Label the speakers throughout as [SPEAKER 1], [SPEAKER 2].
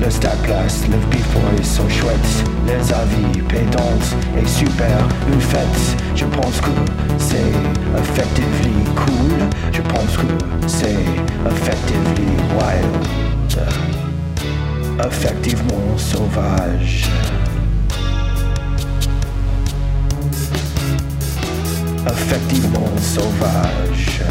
[SPEAKER 1] le stade place, le before sont chouettes, les avis pétantes et super une fête. Je pense que c'est effectively cool, je pense que c'est effectively wild, effectivement sauvage. Effectivement sauvage.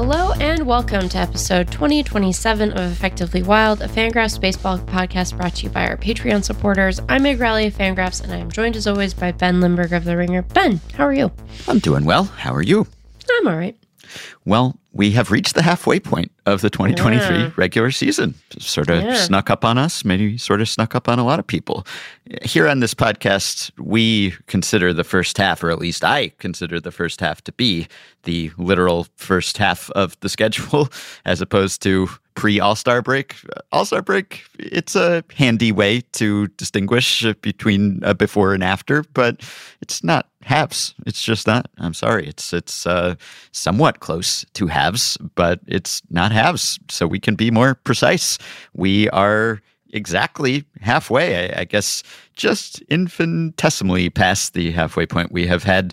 [SPEAKER 2] Hello and welcome to episode 2027 of Effectively Wild, a Fangraphs baseball podcast brought to you by our Patreon supporters. I'm Meg Rowley of Fangraphs, and I'm joined as always by Ben Lindbergh of The Ringer. Ben, how are you?
[SPEAKER 3] I'm doing well. How are you?
[SPEAKER 2] I'm all right.
[SPEAKER 3] Well, we have reached the halfway point of the 2023
[SPEAKER 2] Yeah.
[SPEAKER 3] regular season. Sort of
[SPEAKER 2] Yeah.
[SPEAKER 3] snuck up on us, maybe sort of snuck up on a lot of people. Here on this podcast, we consider the first half, or at least I consider the first half to be the literal first half of the schedule, as opposed to pre All Star break. All Star break, it's a handy way to distinguish between a before and after, but it's not halves. It's just not. I'm sorry. It's it's uh, somewhat close to halves, but it's not halves. So we can be more precise. We are exactly halfway. I, I guess just infinitesimally past the halfway point. We have had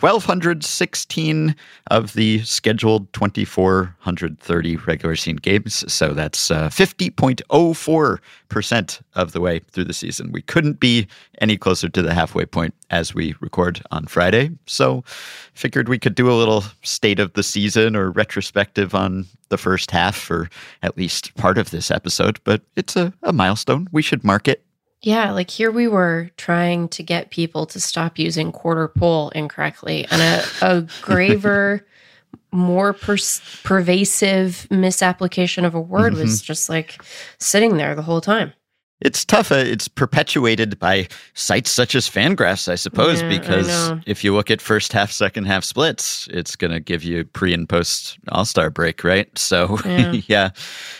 [SPEAKER 3] 1,216 of the scheduled 2,430 regular season games. So that's uh, 50.04% of the way through the season. We couldn't be any closer to the halfway point as we record on Friday. So figured we could do a little state of the season or retrospective on the first half for at least part of this episode. But it's a, a milestone. We should mark it.
[SPEAKER 2] Yeah, like here we were trying to get people to stop using quarter pole incorrectly, and a, a graver, more pers- pervasive misapplication of a word was mm-hmm. just like sitting there the whole time.
[SPEAKER 3] It's tough. Uh, it's perpetuated by sites such as Fangraphs, I suppose,
[SPEAKER 2] Yeah,
[SPEAKER 3] because
[SPEAKER 2] know.
[SPEAKER 3] if you look at first half, second half splits, it's going to give you pre and post All Star break, right? So,
[SPEAKER 2] Yeah.
[SPEAKER 3] yeah.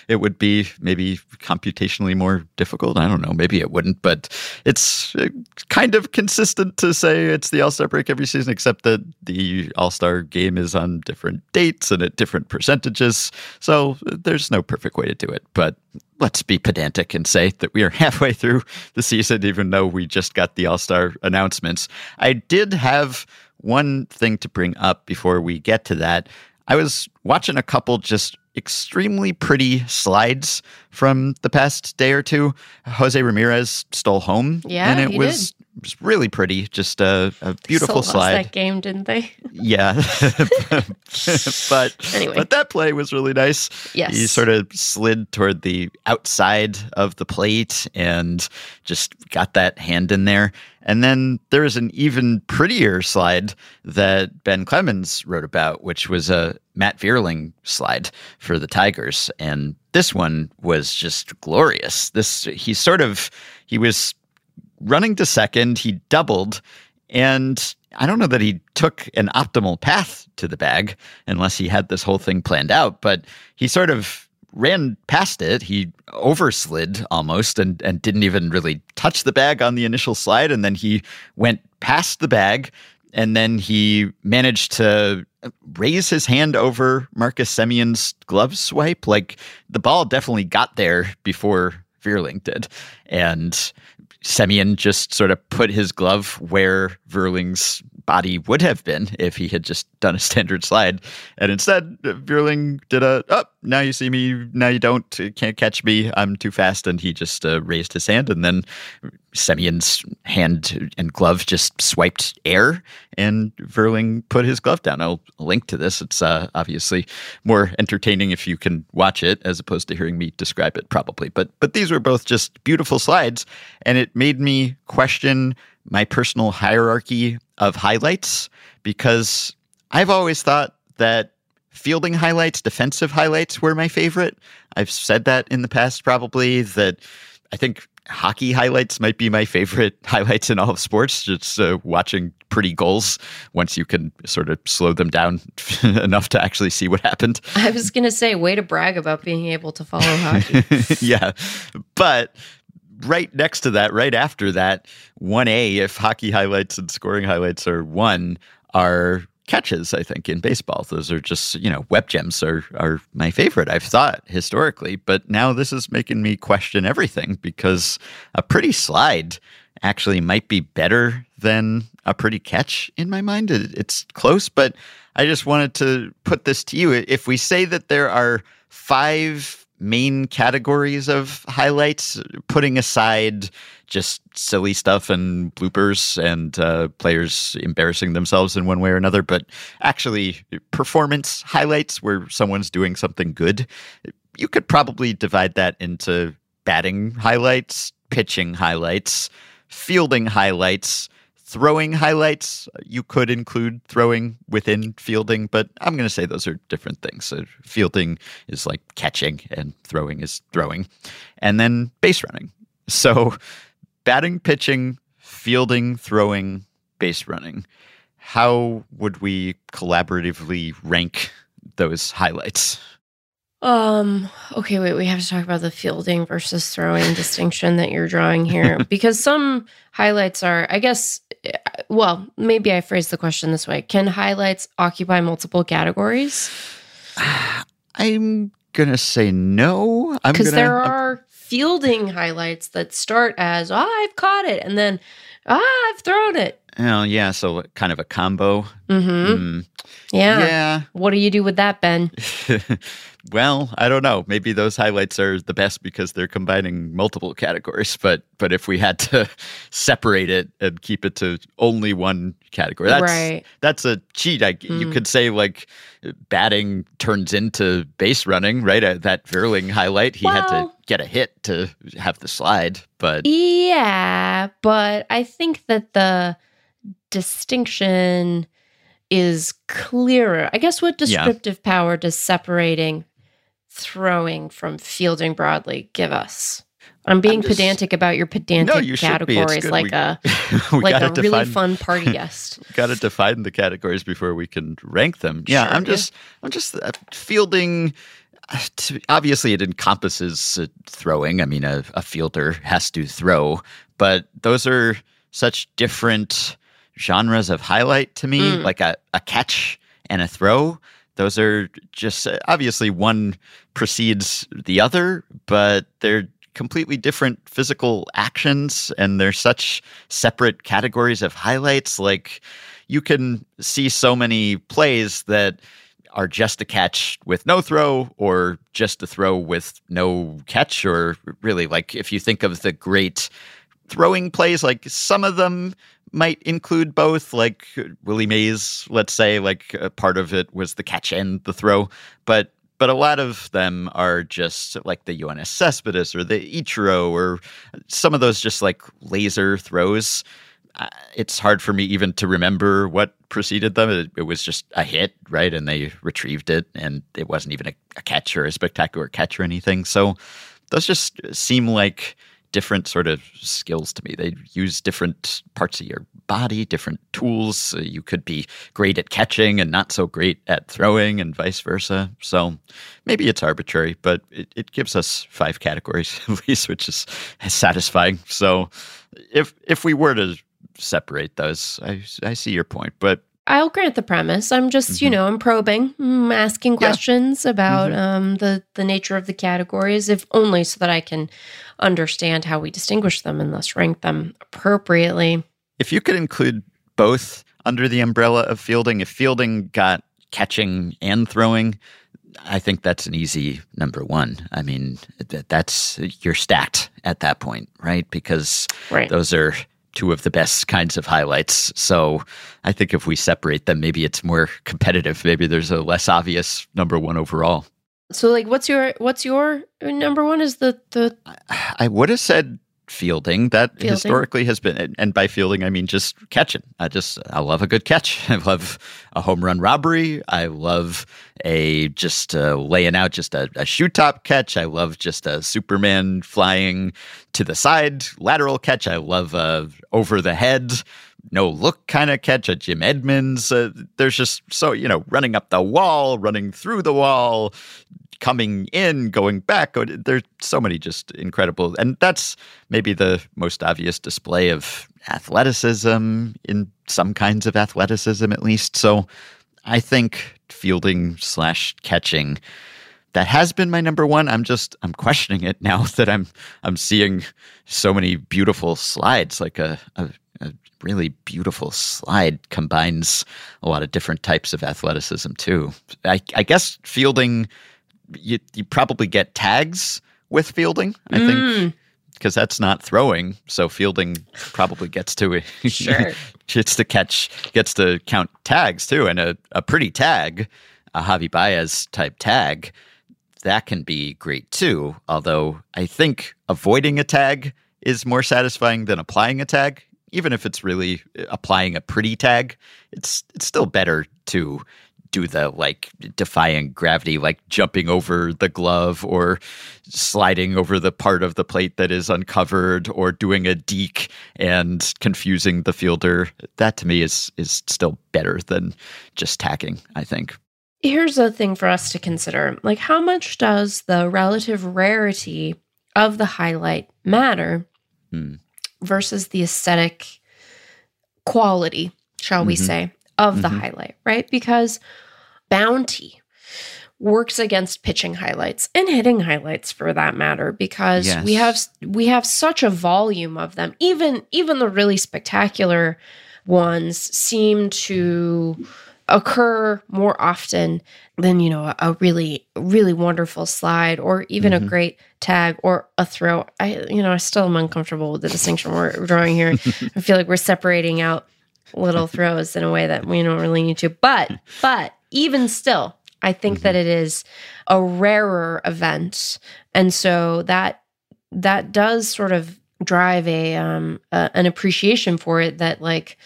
[SPEAKER 3] it would be maybe computationally more difficult. I don't know. Maybe it wouldn't, but it's uh, kind of consistent to say it's the All Star break every season, except that the All Star game is on different dates and at different percentages. So, there's no perfect way to do it, but let's be pedantic and say that we are halfway through the season, even though we just got the All Star announcements. I did have one thing to bring up before we get to that. I was watching a couple just extremely pretty slides from the past day or two. Jose Ramirez stole home.
[SPEAKER 2] Yeah,
[SPEAKER 3] and it was, it was really pretty. Just a, a beautiful slide.
[SPEAKER 2] that game, didn't they?
[SPEAKER 3] Yeah. but
[SPEAKER 2] Anyway.
[SPEAKER 3] but that play was really nice.
[SPEAKER 2] Yes.
[SPEAKER 3] He sort of slid toward the outside of the plate and just got that hand in there. And then there was an even prettier slide that Ben Clemens wrote about, which was a Matt Vierling slide for the Tigers. And this one was just glorious. This he sort of he was running to second, he doubled, and I don't know that he took an optimal path to the bag unless he had this whole thing planned out, but he sort of ran past it. He overslid almost and, and didn't even really touch the bag on the initial slide. And then he went past the bag and then he managed to raise his hand over Marcus Semien's glove swipe. Like the ball definitely got there before Vierling did. And Semien just sort of put his glove where Vierling's body would have been if he had just done a standard slide. And instead, Vierling did a, oh, now you see me, now you don't, you can't catch me, I'm too fast. And he just uh, raised his hand. And then Semien's hand and glove just swiped air, and Vierling put his glove down. I'll link to this. It's uh, obviously more entertaining if you can watch it as opposed to hearing me describe it, probably. But but these were both just beautiful slides, and it made me question my personal hierarchy of highlights because I've always thought that fielding highlights, defensive highlights were my favorite. I've said that in the past, probably that I think hockey highlights might be my favorite highlights in all of sports. Just uh, watching pretty goals once you can sort of slow them down enough to actually see what happened.
[SPEAKER 2] I was going to say, way to brag about being able to follow hockey.
[SPEAKER 3] yeah. But right next to that, right after that, 1A, if hockey highlights and scoring highlights are one, are catches, I think, in baseball. Those are just, you know, web gems are, are my favorite, I've thought historically. But now this is making me question everything because a pretty slide actually might be better than a pretty catch in my mind. It's close, but I just wanted to put this to you. If we say that there are five main categories of highlights, putting aside just silly stuff and bloopers and uh, players embarrassing themselves in one way or another, but actually performance highlights where someone's doing something good. You could probably divide that into batting highlights, pitching highlights, fielding highlights, throwing highlights. You could include throwing within fielding, but I'm going to say those are different things. So fielding is like catching, and throwing is throwing. And then base running. So batting, pitching, fielding, throwing, base running. How would we collaboratively rank those highlights?
[SPEAKER 2] Um, okay, wait, we have to talk about the fielding versus throwing distinction that you're drawing here because some highlights are, I guess, well, maybe I phrased the question this way. Can highlights occupy multiple categories?
[SPEAKER 3] I'm going to say no.
[SPEAKER 2] Because there are fielding highlights that start as, oh, I've caught it, and then, ah, I've thrown it.
[SPEAKER 3] Oh, yeah. So kind of a combo.
[SPEAKER 2] Mm-hmm. Mm. Yeah.
[SPEAKER 3] Yeah.
[SPEAKER 2] What do you do with that, Ben?
[SPEAKER 3] well, I don't know. Maybe those highlights are the best because they're combining multiple categories. But but if we had to separate it and keep it to only one category, that's
[SPEAKER 2] right.
[SPEAKER 3] that's a cheat. I, mm. You could say like batting turns into base running, right? Uh, that Vierling highlight, he well, had to get a hit to have the slide. But
[SPEAKER 2] yeah, but I think that the distinction is clearer. I guess what descriptive yeah. power does separating throwing from fielding broadly give us? I'm being I'm just, pedantic about your pedantic
[SPEAKER 3] no, you
[SPEAKER 2] categories, like we, a like a define, really fun party guest.
[SPEAKER 3] Got to define the categories before we can rank them. Yeah, sure, I'm just yeah. I'm just uh, fielding. Uh, obviously, it encompasses uh, throwing. I mean, a, a fielder has to throw, but those are such different genres of highlight to me, mm. like a, a catch and a throw. Those are just obviously one precedes the other, but they're completely different physical actions and they're such separate categories of highlights. Like you can see so many plays that are just a catch with no throw or just a throw with no catch or really like if you think of the great throwing plays like some of them might include both, like Willie Mays, let's say, like a part of it was the catch and the throw, but but a lot of them are just like the Yoenis Cespedes or the Ichiro or some of those just like laser throws. Uh, it's hard for me even to remember what preceded them. It, it, was just a hit, right? And they retrieved it, and it wasn't even a, a catch or a spectacular catch or anything. So those just seem like different sort of skills to me. They use different parts of your body, different tools. Uh, you could be great at catching and not so great at throwing, and vice versa. So maybe it's arbitrary, but it, it gives us five categories at least, which is satisfying. So if if we were to separate those, I I see your point, but
[SPEAKER 2] I'll grant the premise. I'm just, mm-hmm. you know, I'm probing, I'm mm, asking questions yeah. about mm-hmm. um, the the nature of the categories, if only so that I can understand how we distinguish them and thus rank them appropriately.
[SPEAKER 3] If you could include both under the umbrella of fielding, if fielding got catching and throwing, I think that's an easy number one. I mean, that's you're stacked at that point, right? Because
[SPEAKER 2] right.
[SPEAKER 3] those are two of the best kinds of highlights. So I think if we separate them, maybe it's more competitive. Maybe there's a less obvious number one overall.
[SPEAKER 2] So like what's your what's your number one is the the
[SPEAKER 3] I would have said fielding that fielding. historically has been and by fielding i mean just catching. I just i love a good catch. I love a home run robbery. I love a just uh, laying out just a, a shoe top catch. I love just a superman flying to the side lateral catch. I love a over the head no look kind of catch a Jim Edmonds. Uh, there's just so, you know, running up the wall, running through the wall, coming in, going back. There's so many just incredible. And that's maybe the most obvious display of athleticism in some kinds of athleticism, at least. So I think fielding slash catching that has been my number one. I'm just I'm questioning it now that I'm I'm seeing so many beautiful slides. Like a, a really beautiful slide combines a lot of different types of athleticism too. I, I guess fielding you you probably get tags with fielding. I
[SPEAKER 2] Mm.
[SPEAKER 3] think because that's not throwing. So fielding probably gets to it.
[SPEAKER 2] Sure.
[SPEAKER 3] gets to catch, gets to count tags too. And a, a pretty tag, a Javi Baez type tag, that can be great too. Although I think avoiding a tag is more satisfying than applying a tag. Even if it's really applying a pretty tag, it's it's still better to do the like defying gravity, like jumping over the glove or sliding over the part of the plate that is uncovered or doing a deke and confusing the fielder. That to me is is still better than just tagging, I think.
[SPEAKER 2] Here's a thing for us to consider. Like how much does the relative rarity of the highlight matter
[SPEAKER 3] Hmm.
[SPEAKER 2] Versus the aesthetic quality, shall we
[SPEAKER 3] Mhm.
[SPEAKER 2] say, of the
[SPEAKER 3] Mhm.
[SPEAKER 2] highlight, right? Because bounty works against pitching highlights and hitting highlights for that matter because we have we have such a volume of them even even the really spectacular ones seem to occur more often than you know a, a really really wonderful slide or even a
[SPEAKER 3] Mhm.
[SPEAKER 2] great tag or a throw. I you know i still am uncomfortable with the distinction we're drawing here. I feel like we're separating out little throws in a way that we don't really need to. But but even still i think that it is a rarer event. And so that that does sort of drive a um a, an appreciation for it that like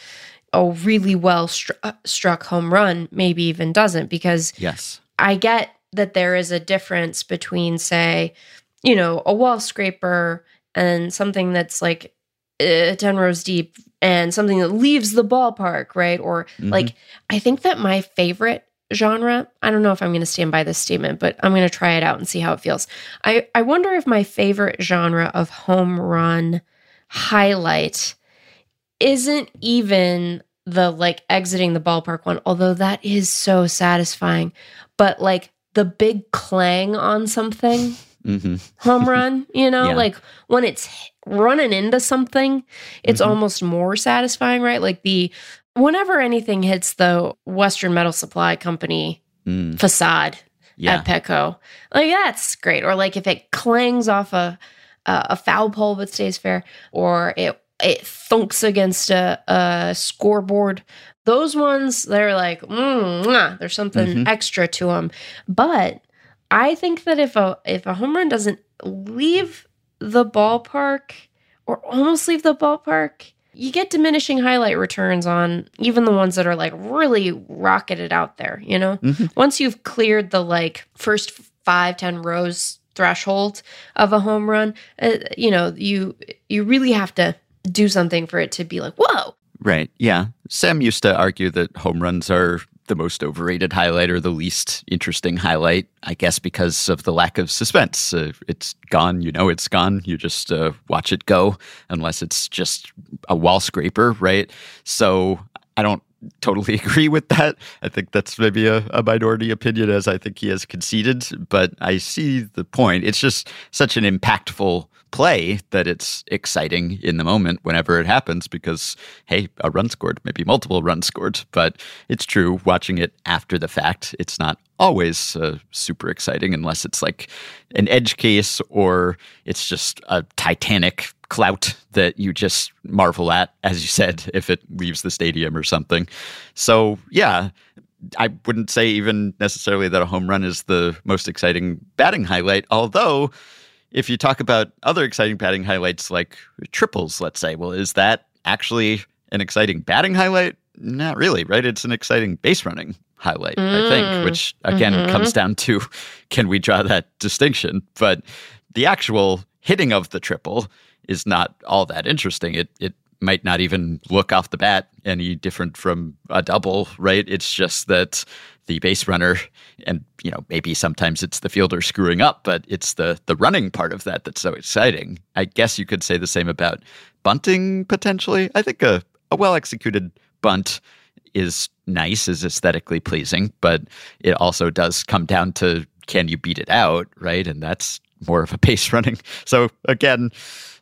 [SPEAKER 2] a really well stru- uh, struck home run maybe even doesn't because
[SPEAKER 3] Yes.
[SPEAKER 2] I get that there is a difference between, say, you know, a wall scraper and something that's like uh, 10 rows deep and something that leaves the ballpark, right? Or
[SPEAKER 3] Mhm.
[SPEAKER 2] like, I think that my favorite genre, I don't know if I'm going to stand by this statement, but I'm going to try it out and see how it feels. I, I wonder if my favorite genre of home run highlight isn't even the like exiting the ballpark one, although that is so satisfying. But like the big clang on something,
[SPEAKER 3] Mhm.
[SPEAKER 2] home run, you know,
[SPEAKER 3] Yeah.
[SPEAKER 2] like when it's running into something, it's
[SPEAKER 3] Mhm.
[SPEAKER 2] almost more satisfying, right? Like the whenever anything hits the Western Metal Supply Company
[SPEAKER 3] Mm.
[SPEAKER 2] facade
[SPEAKER 3] Yeah.
[SPEAKER 2] at Petco. Like that's great. Or like if it clangs off a a, a foul pole but stays fair, or it it thunks against a, a scoreboard. Those ones, they're like, mm, there's something
[SPEAKER 3] Mhm.
[SPEAKER 2] extra to them. But I think that if a if a home run doesn't leave the ballpark or almost leave the ballpark, you get diminishing highlight returns on even the ones that are like really rocketed out there, you know?
[SPEAKER 3] Mhm.
[SPEAKER 2] Once you've cleared the like first five, ten rows threshold of a home run, uh, you know, you you really have to do something for it to be like, whoa.
[SPEAKER 3] Right. Yeah. Sam used to argue that home runs are the most overrated highlight or the least interesting highlight, I guess, because of the lack of suspense. Uh, it's gone. You know, it's gone. You just uh, watch it go, unless it's just a wall scraper, right? So I don't totally agree with that. I think that's maybe a, a minority opinion, as I think he has conceded, but I see the point. It's just such an impactful play that it's exciting in the moment whenever it happens because hey a run scored maybe multiple runs scored but it's true watching it after the fact it's not always uh, super exciting unless it's like an edge case or it's just a titanic clout that you just marvel at as you said if it leaves the stadium or something. So yeah I wouldn't say even necessarily that a home run is the most exciting batting highlight, although if you talk about other exciting batting highlights like triples, let's say, well, is that actually an exciting batting highlight? Not really, right? It's an exciting base running highlight, I
[SPEAKER 2] Mm.
[SPEAKER 3] think, which again
[SPEAKER 2] Mhm.
[SPEAKER 3] comes down to can we draw that distinction? But the actual hitting of the triple is not all that interesting. It it might not even look off the bat any different from a double, right? It's just that the base runner and you know maybe sometimes it's the fielder screwing up, but it's the the running part of that that's so exciting. I guess you could say the same about bunting potentially. I think a, a well executed bunt is nice, is aesthetically pleasing, but it also does come down to can you beat it out, right? And that's more of a base running. So again,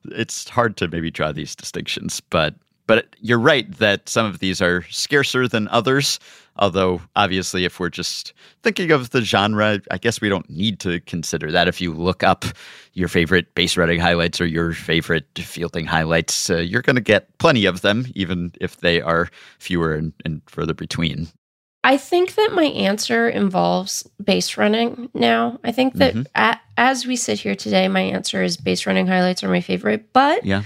[SPEAKER 3] it's hard to maybe draw these distinctions, but but you're right that some of these are scarcer than others. Although, obviously, if we're just thinking of the genre, I guess we don't need to consider that. If you look up your favorite base running highlights or your favorite fielding highlights, uh, you're going to get plenty of them, even if they are fewer and, and further between.
[SPEAKER 2] I think that my answer involves base running now. I think that mm-hmm. As we sit here today, my answer is base running highlights are my favorite, but
[SPEAKER 3] yeah.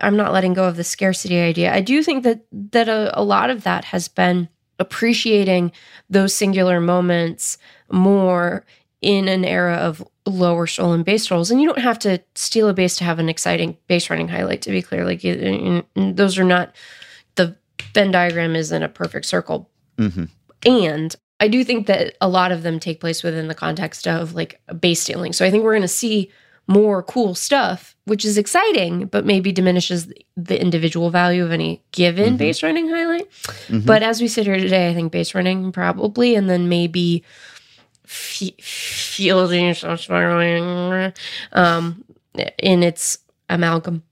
[SPEAKER 2] I'm not letting go of the scarcity idea. I do think that that a, a lot of that has been appreciating those singular moments more in an era of lower stolen base rolls. And you don't have to steal a base to have an exciting base running highlight, to be clear. Like, those are not, the Venn diagram isn't a perfect circle.
[SPEAKER 3] Mm-hmm.
[SPEAKER 2] And I do think that a lot of them take place within the context of like base stealing. So I think we're going to see more cool stuff, which is exciting, but maybe diminishes the individual value of any given mm-hmm. base running highlight. Mm-hmm. But as we sit here today, I think base running probably, and then maybe f- fielding um, in its amalgam.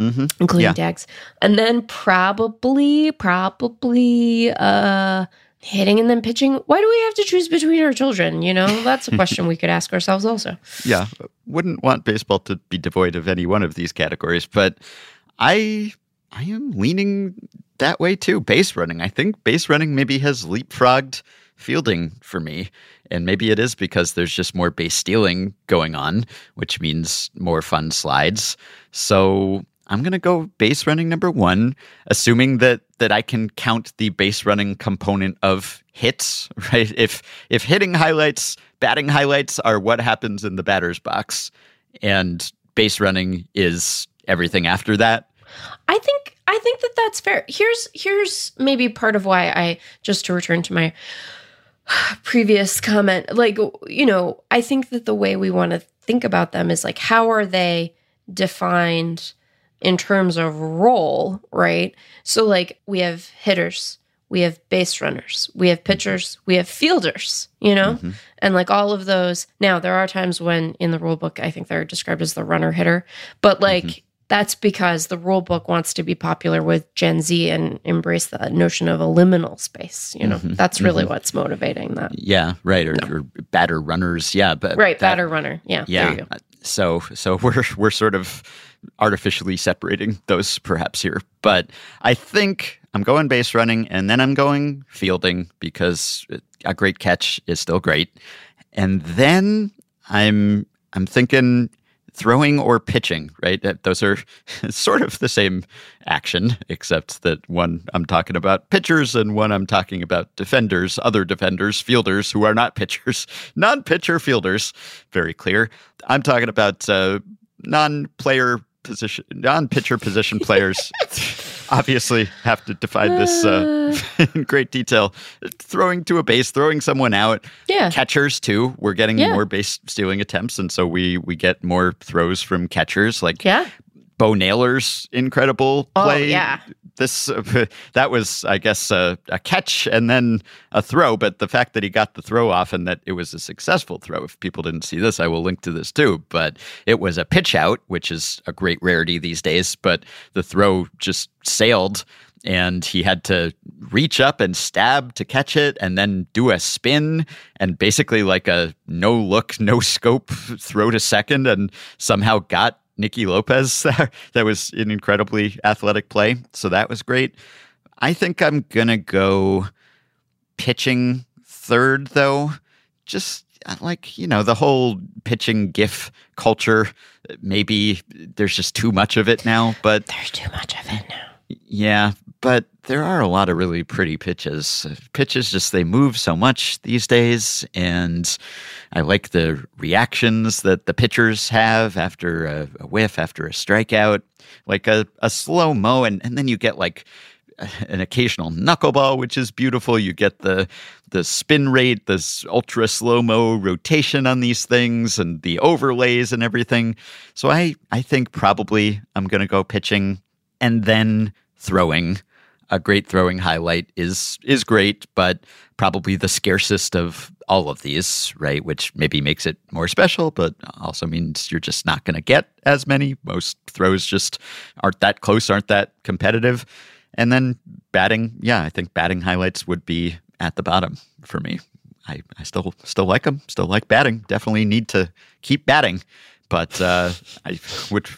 [SPEAKER 3] Mm-hmm.
[SPEAKER 2] Including yeah. tags, and then probably, probably, uh, hitting and then pitching why do we have to choose between our children? You know that's a question we could ask ourselves also.
[SPEAKER 3] Yeah wouldn't want baseball to be devoid of any one of these categories but i i am leaning that way too. Base running. I think base running maybe has leapfrogged fielding for me and maybe it is because there's just more base stealing going on which means more fun slides. So I'm going to go base running number one, assuming that that I can count the base running component of hits. Right? If if hitting highlights, batting highlights are what happens in the batter's box, and base running is everything after that.
[SPEAKER 2] I think I think that that's fair. Here's here's maybe part of why I just to return to my previous comment. Like you know, I think that the way we want to think about them is like how are they defined in terms of role, right? So, like, we have hitters, we have base runners, we have pitchers, we have fielders, you know? Mm-hmm. And like all of those. Now, there are times when in the rule book, I think they're described as the runner hitter, but like, mm-hmm. That's because the rule book wants to be popular with Gen Z and embrace the notion of a liminal space. You know, mm-hmm. that's really mm-hmm. what's motivating that.
[SPEAKER 3] Yeah, right. Or, no. or batter runners. Yeah, but
[SPEAKER 2] right, that, batter runner. Yeah,
[SPEAKER 3] yeah. So, so we're we're sort of artificially separating those perhaps here. But I think I'm going base running and then I'm going fielding because a great catch is still great. And then I'm I'm thinking throwing or pitching, right? Those are sort of the same action, except that one I'm talking about pitchers and one I'm talking about defenders, other defenders, fielders who are not pitchers, non pitcher fielders. Very clear. I'm talking about uh, non player position, non-pitcher position players obviously have to define this uh, in great detail. Throwing to a base, throwing someone out.
[SPEAKER 2] Yeah.
[SPEAKER 3] Catchers too. We're getting yeah. more base stealing attempts, and so we we get more throws from catchers. Like
[SPEAKER 2] yeah.
[SPEAKER 3] Bo Naylor's incredible oh, play.
[SPEAKER 2] Oh, yeah
[SPEAKER 3] this uh, that was i guess uh, a catch and then a throw but the fact that he got the throw off and that it was a successful throw if people didn't see this i will link to this too but it was a pitch out which is a great rarity these days but the throw just sailed and he had to reach up and stab to catch it and then do a spin and basically like a no look no scope throw to second and somehow got Nicky Lopez there. That was an incredibly athletic play. So that was great. I think I'm going to go pitching third, though. Just uh, like, you know, the whole pitching GIF culture, maybe there's just too much of it now, but
[SPEAKER 2] there's too much of it now.
[SPEAKER 3] Yeah, but there are a lot of really pretty pitches. Pitches just they move so much these days, and I like the reactions that the pitchers have after a, a whiff, after a strikeout, like a, a slow mo, and, and then you get like an occasional knuckleball, which is beautiful. You get the the spin rate, this ultra slow mo rotation on these things, and the overlays and everything. So I I think probably I'm going to go pitching and then throwing a great throwing highlight is is great, but probably the scarcest of all of these, right? Which maybe makes it more special, but also means you're just not going to get as many. Most throws just aren't that close, aren't that competitive. And then batting, yeah, I think batting highlights would be at the bottom for me. I, I still still like them, still like batting. Definitely need to keep batting but uh, I would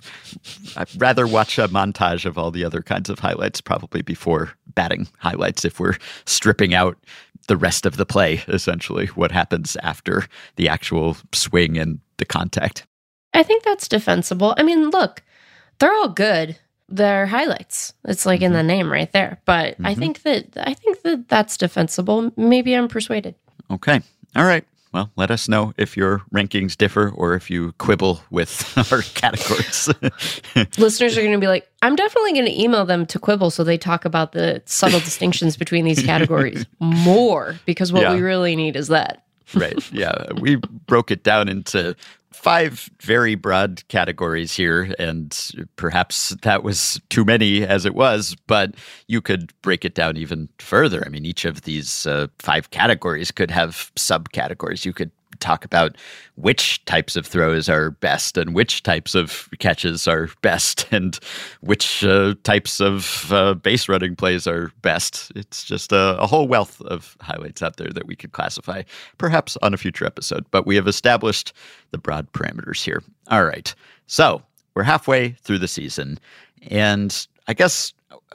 [SPEAKER 3] I'd rather watch a montage of all the other kinds of highlights probably before batting highlights if we're stripping out the rest of the play essentially what happens after the actual swing and the contact.
[SPEAKER 2] I think that's defensible. I mean, look, they're all good. They're highlights. It's like mm-hmm. in the name right there. But mm-hmm. I think that I think that that's defensible. Maybe I'm persuaded.
[SPEAKER 3] Okay. All right well, let us know if your rankings differ or if you quibble with our categories.
[SPEAKER 2] Listeners are going to be like, I'm definitely going to email them to quibble so they talk about the subtle distinctions between these categories more because what yeah. we really need is that.
[SPEAKER 3] Right. Yeah. We broke it down into five very broad categories here, and perhaps that was too many as it was, but you could break it down even further. I mean, each of these uh, five categories could have subcategories. You could talk about which types of throws are best and which types of catches are best and which uh, types of uh, base running plays are best. It's just a, a, whole wealth of highlights out there that we could classify, perhaps on a future episode. But we have established the broad parameters here. All right. So we're halfway through the season. And I guess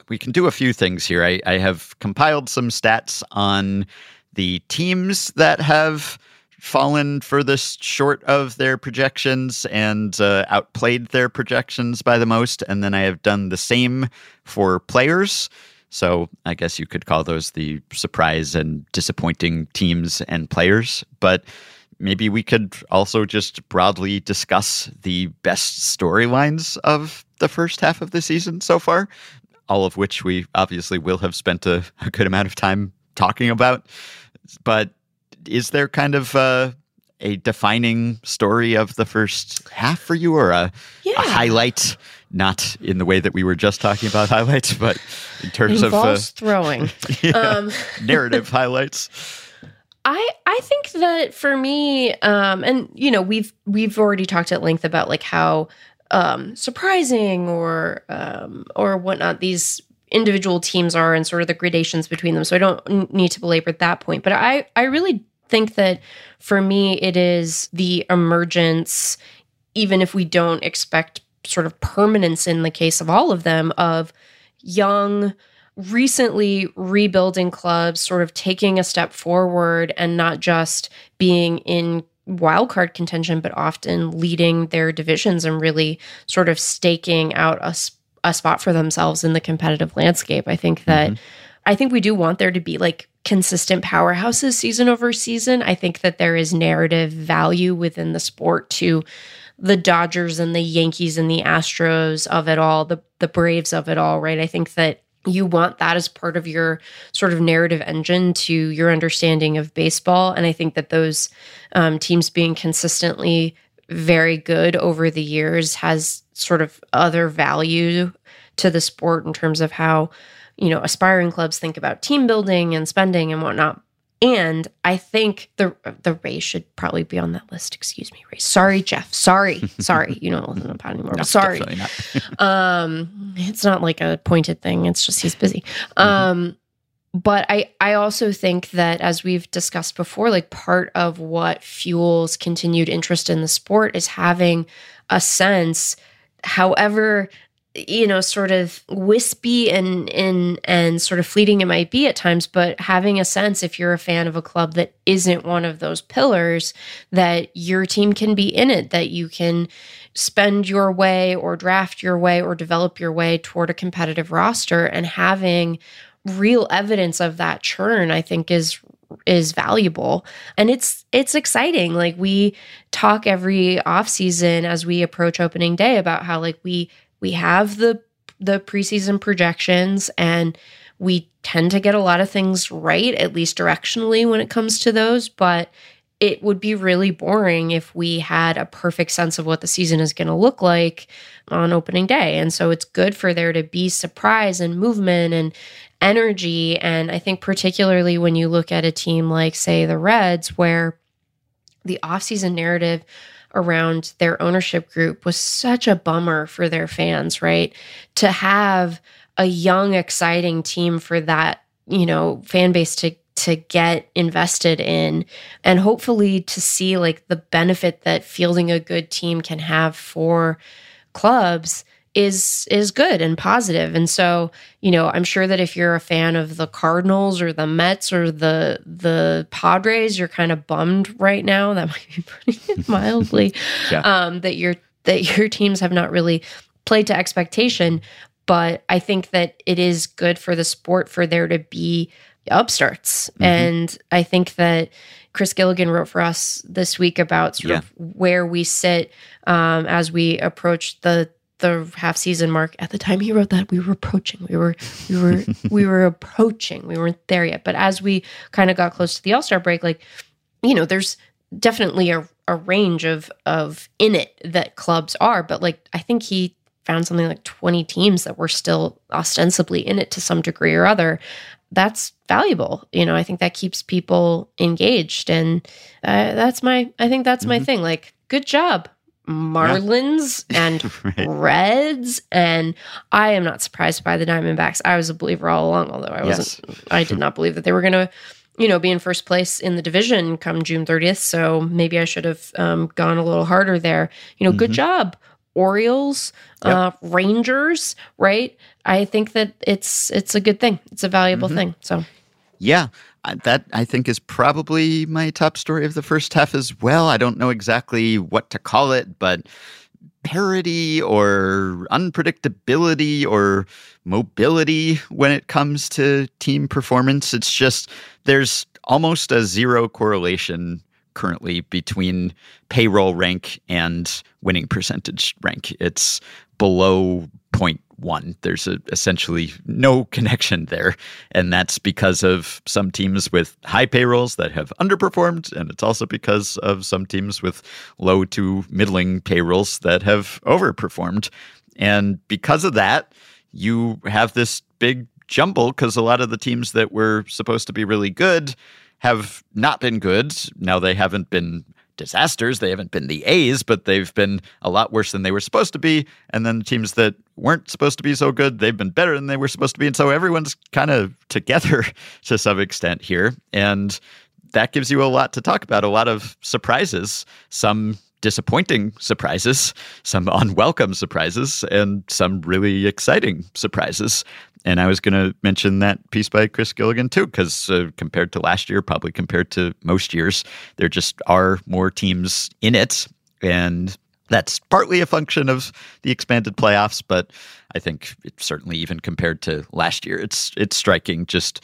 [SPEAKER 3] we can do a few things here. I, I have compiled some stats on the teams that have fallen furthest short of their projections and uh, outplayed their projections by the most. And then I have done the same for players. So I guess you could call those the surprise and disappointing teams and players. But maybe we could also just broadly discuss the best storylines of the first half of the season so far, all of which we obviously will have spent a, a good amount of time talking about. But is there kind of uh, a defining story of the first half for you, or a, yeah. a, highlight? Not in the way that we were just talking about highlights, but in terms
[SPEAKER 2] of
[SPEAKER 3] uh,
[SPEAKER 2] throwing,
[SPEAKER 3] yeah, um, narrative highlights.
[SPEAKER 2] I I think that for me, um, and you know, we've we've already talked at length about like how um, surprising or um, or whatnot these individual teams are and sort of the gradations between them. So I don't need to belabor that point, but I I really think that for me, it is the emergence, even if we don't expect sort of permanence in the case of all of them, of young, recently rebuilding clubs sort of taking a step forward and not just being in wildcard contention, but often leading their divisions and really sort of staking out a, a spot for themselves in the competitive landscape. I think that. Mm-hmm I think we do want there to be like consistent powerhouses season over season. I think that there is narrative value within the sport to the Dodgers and the Yankees and the Astros of it all, the the Braves of it all, right? I think that you want that as part of your sort of narrative engine to your understanding of baseball. And I think that those um, teams being consistently very good over the years has sort of other value to the sport in terms of how you know, aspiring clubs think about team building and spending and whatnot. And I think the the Rays should probably be on that list. Excuse me, Rays. Sorry, Jeff. Sorry, sorry. You don't listen to Pat anymore. No, sorry. um, it's not like a pointed thing. It's just he's busy. Mm-hmm. Um, but I I also think that as we've discussed before, like part of what fuels continued interest in the sport is having a sense, however you know sort of wispy and and and sort of fleeting it might be at times but having a sense if you're a fan of a club that isn't one of those pillars that your team can be in it that you can spend your way or draft your way or develop your way toward a competitive roster and having real evidence of that churn i think is is valuable. And it's it's exciting. Like we talk every off season as we approach opening day about how like we we have the the preseason projections and we tend to get a lot of things right at least directionally when it comes to those but it would be really boring if we had a perfect sense of what the season is going to look like on opening day and so it's good for there to be surprise and movement and energy. And I think, particularly when you look at a team like, say, the Reds, where the offseason narrative around their ownership group was such a bummer for their fans, right? To have a young, exciting team for that, you know, fan base to to get invested in and hopefully to see like the benefit that fielding a good team can have for clubs is is good and positive. And so, you know, I'm sure that if you're a fan of the Cardinals or the Mets or the the Padres, you're kind of bummed right now. That might be putting it mildly. yeah. um, that your that your teams have not really played to expectation. But I think that it is good for the sport for there to be upstarts. Mm-hmm. And I think that Chris Gilligan wrote for us this week about sort yeah. of where we sit um, as we approach the the half season mark. At the time he wrote that, we were approaching. We were we were we were approaching. We weren't there yet. But as we kind of got close to the All Star break, like you know, there's definitely a, a range of of in it that clubs are. But like I think he found something like 20 teams that were still ostensibly in it to some degree or other that's valuable you know i think that keeps people engaged and uh, that's my i think that's mm-hmm. my thing like good job Marlins yeah. and right. Reds, and I am not surprised by the Diamondbacks. I was a believer all along, although I wasn't. Yes. I did not believe that they were going to, you know, be in first place in the division come June 30th. So maybe I should have um, gone a little harder there. You know, mm-hmm. good job, Orioles, yep. uh, Rangers. Right? I think that it's it's a good thing. It's a valuable mm-hmm. thing. So
[SPEAKER 3] yeah, that I think is probably my top story of the first half as well. I don't know exactly what to call it, but parity or unpredictability or mobility when it comes to team performance. It's just there's almost a zero correlation currently between payroll rank and winning percentage rank. It's below point one. There's a, essentially no connection there. And that's because of some teams with high payrolls that have underperformed. And it's also because of some teams with low to middling payrolls that have overperformed. And because of that, you have this big jumble because a lot of the teams that were supposed to be really good have not been good. Now they haven't been disasters. They haven't been the A's, but they've been a lot worse than they were supposed to be. And then teams that weren't supposed to be so good, they've been better than they were supposed to be. And so everyone's kind of together to some extent here. And that gives you a lot to talk about, a lot of surprises, some disappointing surprises, some unwelcome surprises, and some really exciting surprises. And I was going to mention that piece by Chris Gilligan too, because uh, compared to last year, probably compared to most years, there just are more teams in it. And that's partly a function of the expanded playoffs, but I think certainly even compared to last year, it's it's striking just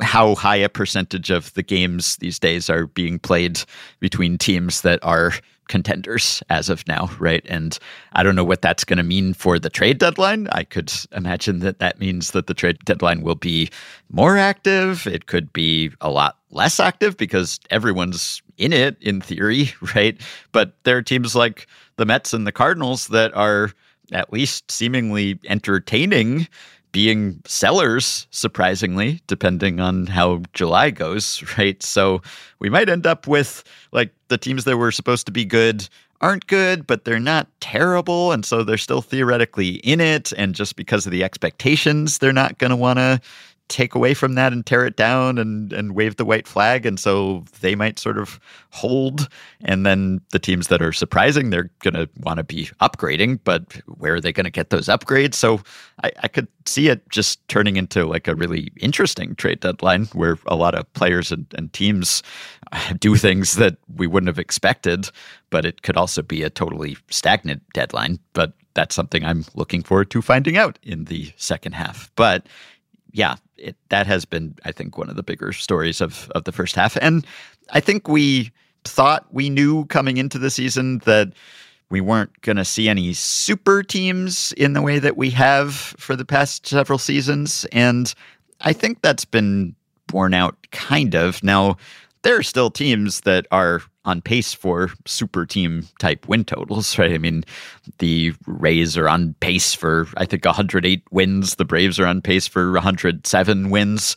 [SPEAKER 3] how high a percentage of the games these days are being played between teams that are contenders as of now, right? And I don't know what that's going to mean for the trade deadline. I could imagine that that means that the trade deadline will be more active. It could be a lot less active because everyone's in it in theory, right? But there are teams like the Mets and the Cardinals that are at least seemingly entertaining being sellers, surprisingly, depending on how July goes, right? So we might end up with like the teams that were supposed to be good aren't good, but they're not terrible. And so they're still theoretically in it. And just because of the expectations, they're not going to want to take away from that and tear it down and and wave the white flag. And so they might sort of hold. And then the teams that are surprising they're going to want to be upgrading but where are they going to get those upgrades? So I, I could see it just turning into like a really interesting trade deadline where a lot of players and, and teams do things that we wouldn't have expected but it could also be a totally stagnant deadline. But that's something i'm looking forward to finding out in the second half. But yeah, it, that has been, I think, one of the bigger stories of of the first half. And I think we thought we knew coming into the season that we weren't going to see any super teams in the way that we have for the past several seasons. And I think that's been borne out kind of. Now, there are still teams that are on pace for super team type win totals, right? I mean, the Rays are on pace for, I think, 108 wins. The Braves are on pace for 107 wins.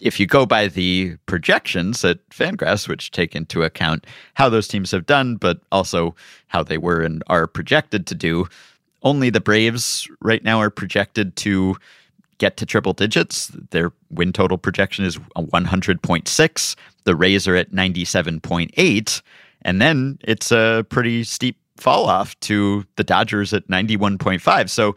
[SPEAKER 3] If you go by the projections at Fangraphs, which take into account how those teams have done, but also how they were and are projected to do, only the Braves right now are projected to get to triple digits. Their win total projection is 100.6. The Rays are at 97.8. And then it's a pretty steep fall off to the Dodgers at 91.5. So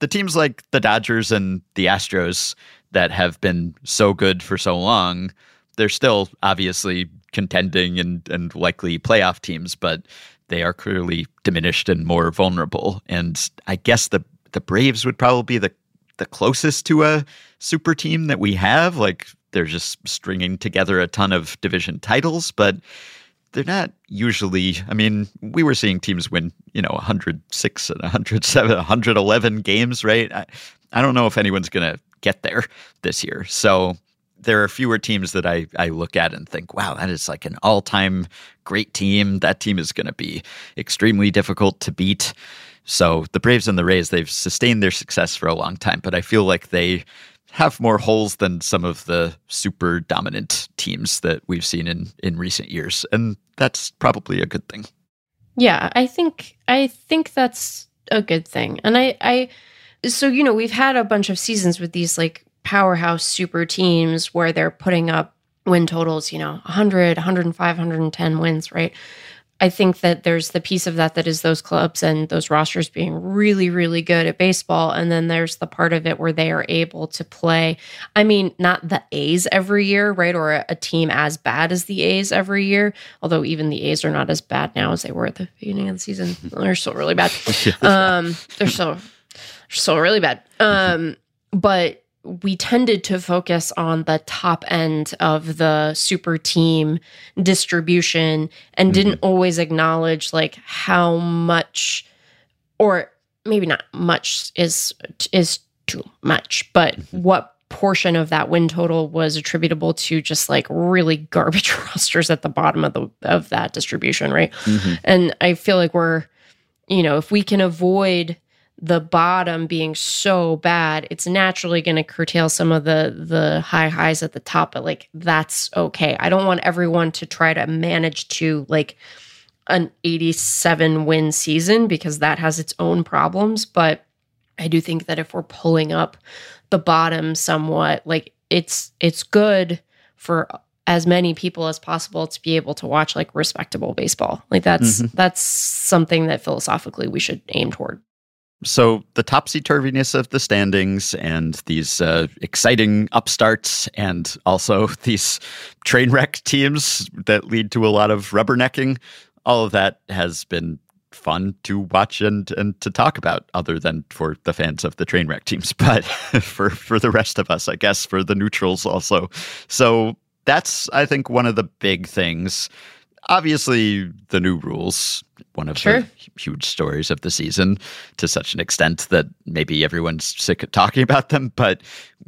[SPEAKER 3] the teams like the Dodgers and the Astros that have been so good for so long, they're still obviously contending and, and likely playoff teams, but they are clearly diminished and more vulnerable. And I guess the the Braves would probably be the the closest to a super team that we have. Like they're just stringing together a ton of division titles, but they're not usually. I mean, we were seeing teams win, you know, 106 and 107, 111 games, right? I, I don't know if anyone's going to get there this year. So there are fewer teams that I, I look at and think, wow, that is like an all time great team. That team is going to be extremely difficult to beat. So the Braves and the Rays, they've sustained their success for a long time, but I feel like they have more holes than some of the super dominant teams that we've seen in in recent years, and that's probably a good thing.
[SPEAKER 2] Yeah, I think I think that's a good thing. And I I so you know, we've had a bunch of seasons with these like powerhouse super teams where they're putting up win totals, you know, 100, 105, 110 wins, right? I think that there's the piece of that that is those clubs and those rosters being really, really good at baseball. And then there's the part of it where they are able to play. I mean, not the A's every year, right? Or a, a team as bad as the A's every year. Although even the A's are not as bad now as they were at the beginning of the season. They're still really bad. Um, they're still, still really bad. Um, but we tended to focus on the top end of the super team distribution and mm-hmm. didn't always acknowledge like how much or maybe not much is is too much but mm-hmm. what portion of that win total was attributable to just like really garbage rosters at the bottom of the of that distribution right mm-hmm. and i feel like we're you know if we can avoid the bottom being so bad, it's naturally going to curtail some of the the high highs at the top. But like that's okay. I don't want everyone to try to manage to like an 87 win season because that has its own problems. But I do think that if we're pulling up the bottom somewhat, like it's it's good for as many people as possible to be able to watch like respectable baseball. Like that's mm-hmm. that's something that philosophically we should aim toward.
[SPEAKER 3] So the topsy turviness of the standings and these uh, exciting upstarts, and also these train wreck teams that lead to a lot of rubbernecking, all of that has been fun to watch and and to talk about other than for the fans of the train wreck teams but for for the rest of us i guess for the neutrals also. So that's i think one of the big things obviously the new rules one of sure. the huge stories of the season to such an extent that maybe everyone's sick of talking about them but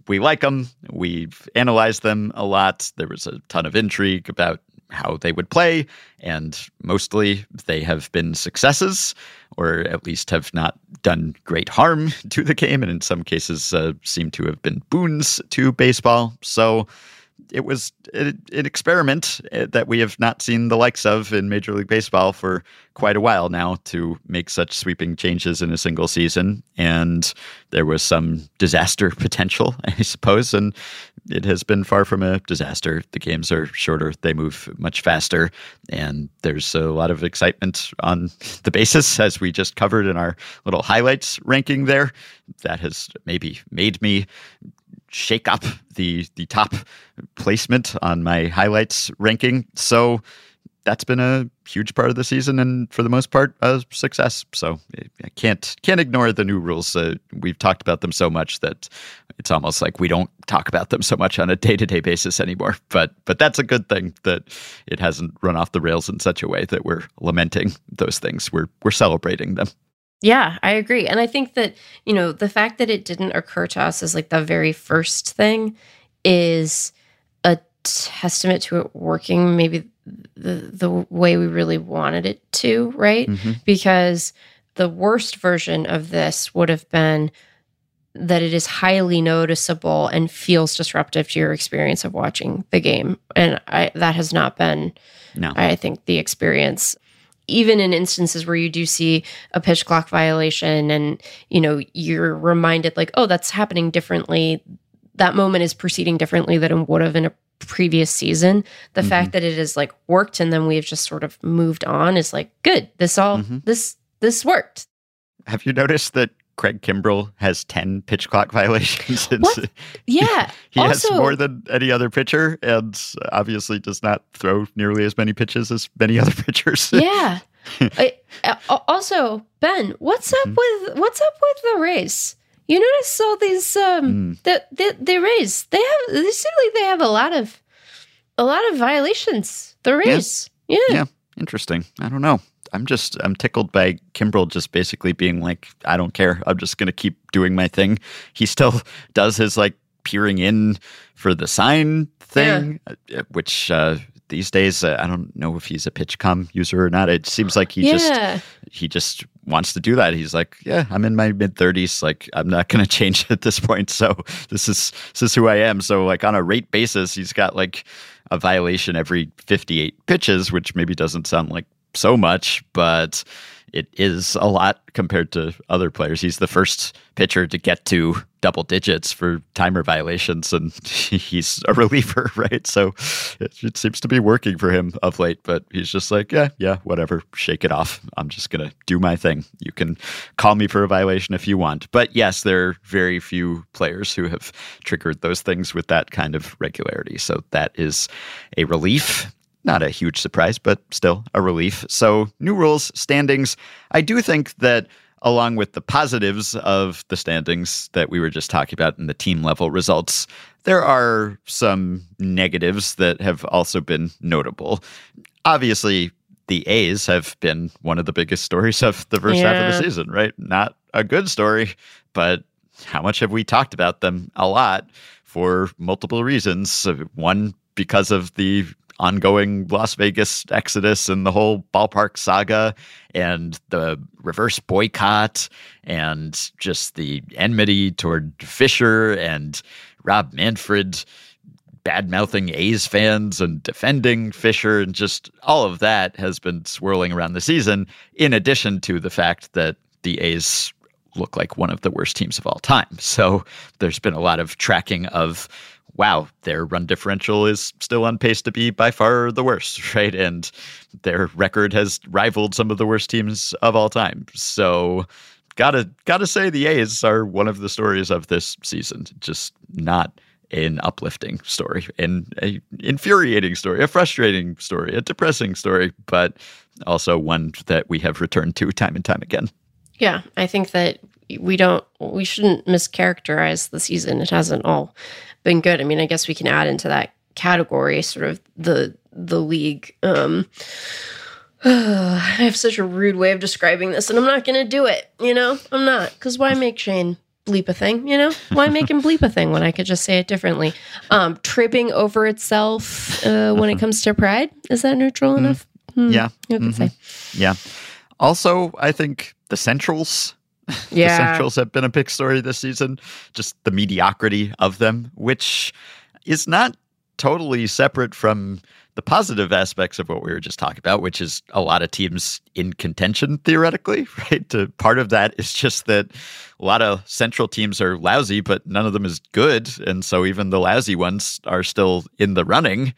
[SPEAKER 3] we like them we've analyzed them a lot. There was a ton of intrigue about how they would play and mostly they have been successes or at least have not done great harm to the game and in some cases uh, seem to have been boons to baseball. So it was an experiment uh, that we have not seen the likes of in Major League Baseball for quite a while now to make such sweeping changes in a single season. And there was some disaster potential, I suppose. And it has been far from a disaster. The games are shorter, they move much faster. And there's a lot of excitement on the basis, as we just covered in our little highlights ranking there. That has maybe made me shake up the the top placement on my highlights ranking. So that's been a huge part of the season, and for the most part, a success. So I can't can't ignore the new rules. Uh, we've talked about them so much that it's almost like we don't talk about them so much on a day to day basis anymore. But but that's a good thing that it hasn't run off the rails in such a way that we're lamenting those things. We're we're celebrating them.
[SPEAKER 2] Yeah, I agree. And I think that, you know, the fact that it didn't occur to us as like the very first thing is a testament to it working maybe the the way we really wanted it to, right?
[SPEAKER 3] Mhm.
[SPEAKER 2] Because the worst version of this would have been that it is highly noticeable and feels disruptive to your experience of watching the game. And I that has not been
[SPEAKER 3] No.
[SPEAKER 2] I think the experience even in instances where you do see a pitch clock violation and you know you're reminded like oh that's happening differently. That moment is proceeding differently than it would have in a previous season. The fact that it has like worked and then we've just sort of moved on is like good. This all
[SPEAKER 3] Mhm.
[SPEAKER 2] this this worked.
[SPEAKER 3] Have you noticed that Craig Kimbrel has 10 pitch clock violations?
[SPEAKER 2] What? yeah
[SPEAKER 3] He
[SPEAKER 2] also
[SPEAKER 3] has more than any other pitcher and obviously does not throw nearly as many pitches as many other pitchers.
[SPEAKER 2] yeah I, uh, also ben what's up
[SPEAKER 3] Mhm.
[SPEAKER 2] with what's up with the Rays you notice all these um
[SPEAKER 3] Mm.
[SPEAKER 2] the the, the Rays they have they seem like they have a lot of a lot of violations the Rays yeah,
[SPEAKER 3] Yeah. Interesting. I don't know. I'm just I'm tickled by Kimbrel just basically being like, I don't care. I'm just gonna keep doing my thing. He still does his like peering in for the sign thing, uh, which uh, these days uh, I don't know if he's a pitchcom user or not. It seems like he just he just wants to do that. He's like, yeah, I'm in my mid 30s. Like, I'm not going to change at this point. So this is this is who I am. So like on a rate basis, he's got like a violation every 58 pitches, which maybe doesn't sound like so much, but it is a lot compared to other players. He's the first pitcher to get to double digits for timer violations, and he's a reliever, right? So it, it seems to be working for him of late. But he's just like, yeah, yeah, whatever, shake it off. I'm just gonna do my thing. You can call me for a violation if you want. But yes, there are very few players who have triggered those things with that kind of regularity. So that is a relief not a huge surprise, but still a relief. So, new rules, standings. I do think that along with the positives of the standings that we were just talking about in the team level results, there are some negatives that have also been notable. Obviously, the A's have been one of the biggest stories of the first half of the season, right? Not a good story, but how much have we talked about them? A lot for multiple reasons. One, because of the ongoing Las Vegas exodus and the whole ballpark saga and the reverse boycott and just the enmity toward Fisher and Rob Manfred bad mouthing A's fans and defending Fisher and just all of that has been swirling around the season, in addition to the fact that the A's look like one of the worst teams of all time. So there's been a lot of tracking of wow, their run differential is still on pace to be by far the worst, right? And their record has rivaled some of the worst teams of all time. So gotta gotta say the A's are one of the stories of this season. Just not an uplifting story, and a infuriating story, a frustrating story, a depressing story, but also one that we have returned to time and time again.
[SPEAKER 2] Yeah, I think that we don't we shouldn't mischaracterize the season. It hasn't all been good. I mean, I guess we can add into that category sort of the the league. Um I have such a rude way of describing this, and I'm not going to do it. You know, I'm not because why make Shane bleep a thing? You know, why make him bleep a thing when I could just say it differently? Um, tripping over itself uh, when it comes to pride is that neutral enough? Hmm,
[SPEAKER 3] Yeah.
[SPEAKER 2] you could say.
[SPEAKER 3] Yeah. Also, I think the Centrals The
[SPEAKER 2] Yeah,
[SPEAKER 3] Centrals have been a big story this season. Just the mediocrity of them, which is not totally separate from the positive aspects of what we were just talking about, which is a lot of teams in contention theoretically, right? To, part of that is just that a lot of central teams are lousy, but none of them is good. And so even the lousy ones are still in the running.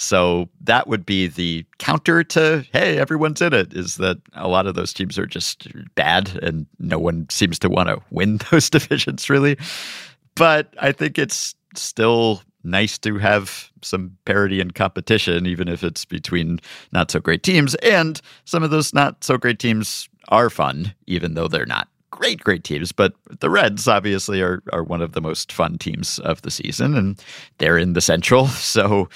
[SPEAKER 3] So that would be the counter to, hey, everyone's in it, is that a lot of those teams are just bad and no one seems to want to win those divisions, really. But I think it's still nice to have some parity and competition, even if it's between not so great teams. And some of those not so great teams are fun, even though they're not great, great teams. But the Reds obviously are, are one of the most fun teams of the season, and they're in the Central. So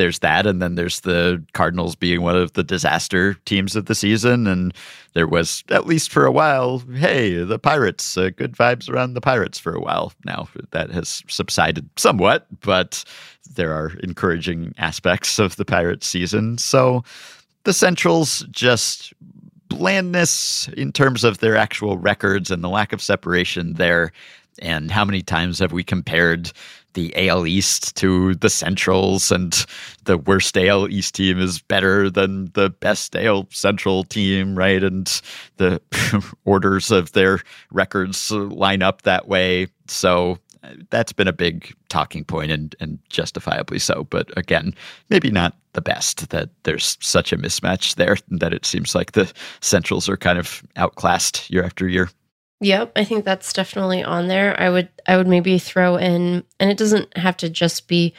[SPEAKER 3] there's that, and then there's the Cardinals being one of the disaster teams of the season, and there was at least for a while, hey, the Pirates, uh, good vibes around the Pirates for a while. Now that has subsided somewhat, but there are encouraging aspects of the Pirates season. So the Centrals just blandness in terms of their actual records and the lack of separation there. And how many times have we compared the AL East to the Centrals, and the worst AL East team is better than the best AL Central team, right? And the orders of their records line up that way. So uh, that's been a big talking point and, and justifiably so. But again, maybe not the best that there's such a mismatch there that it seems like the Centrals are kind of outclassed year after year.
[SPEAKER 2] Yep, I think that's definitely on there. I would I would maybe throw in and it doesn't have to just be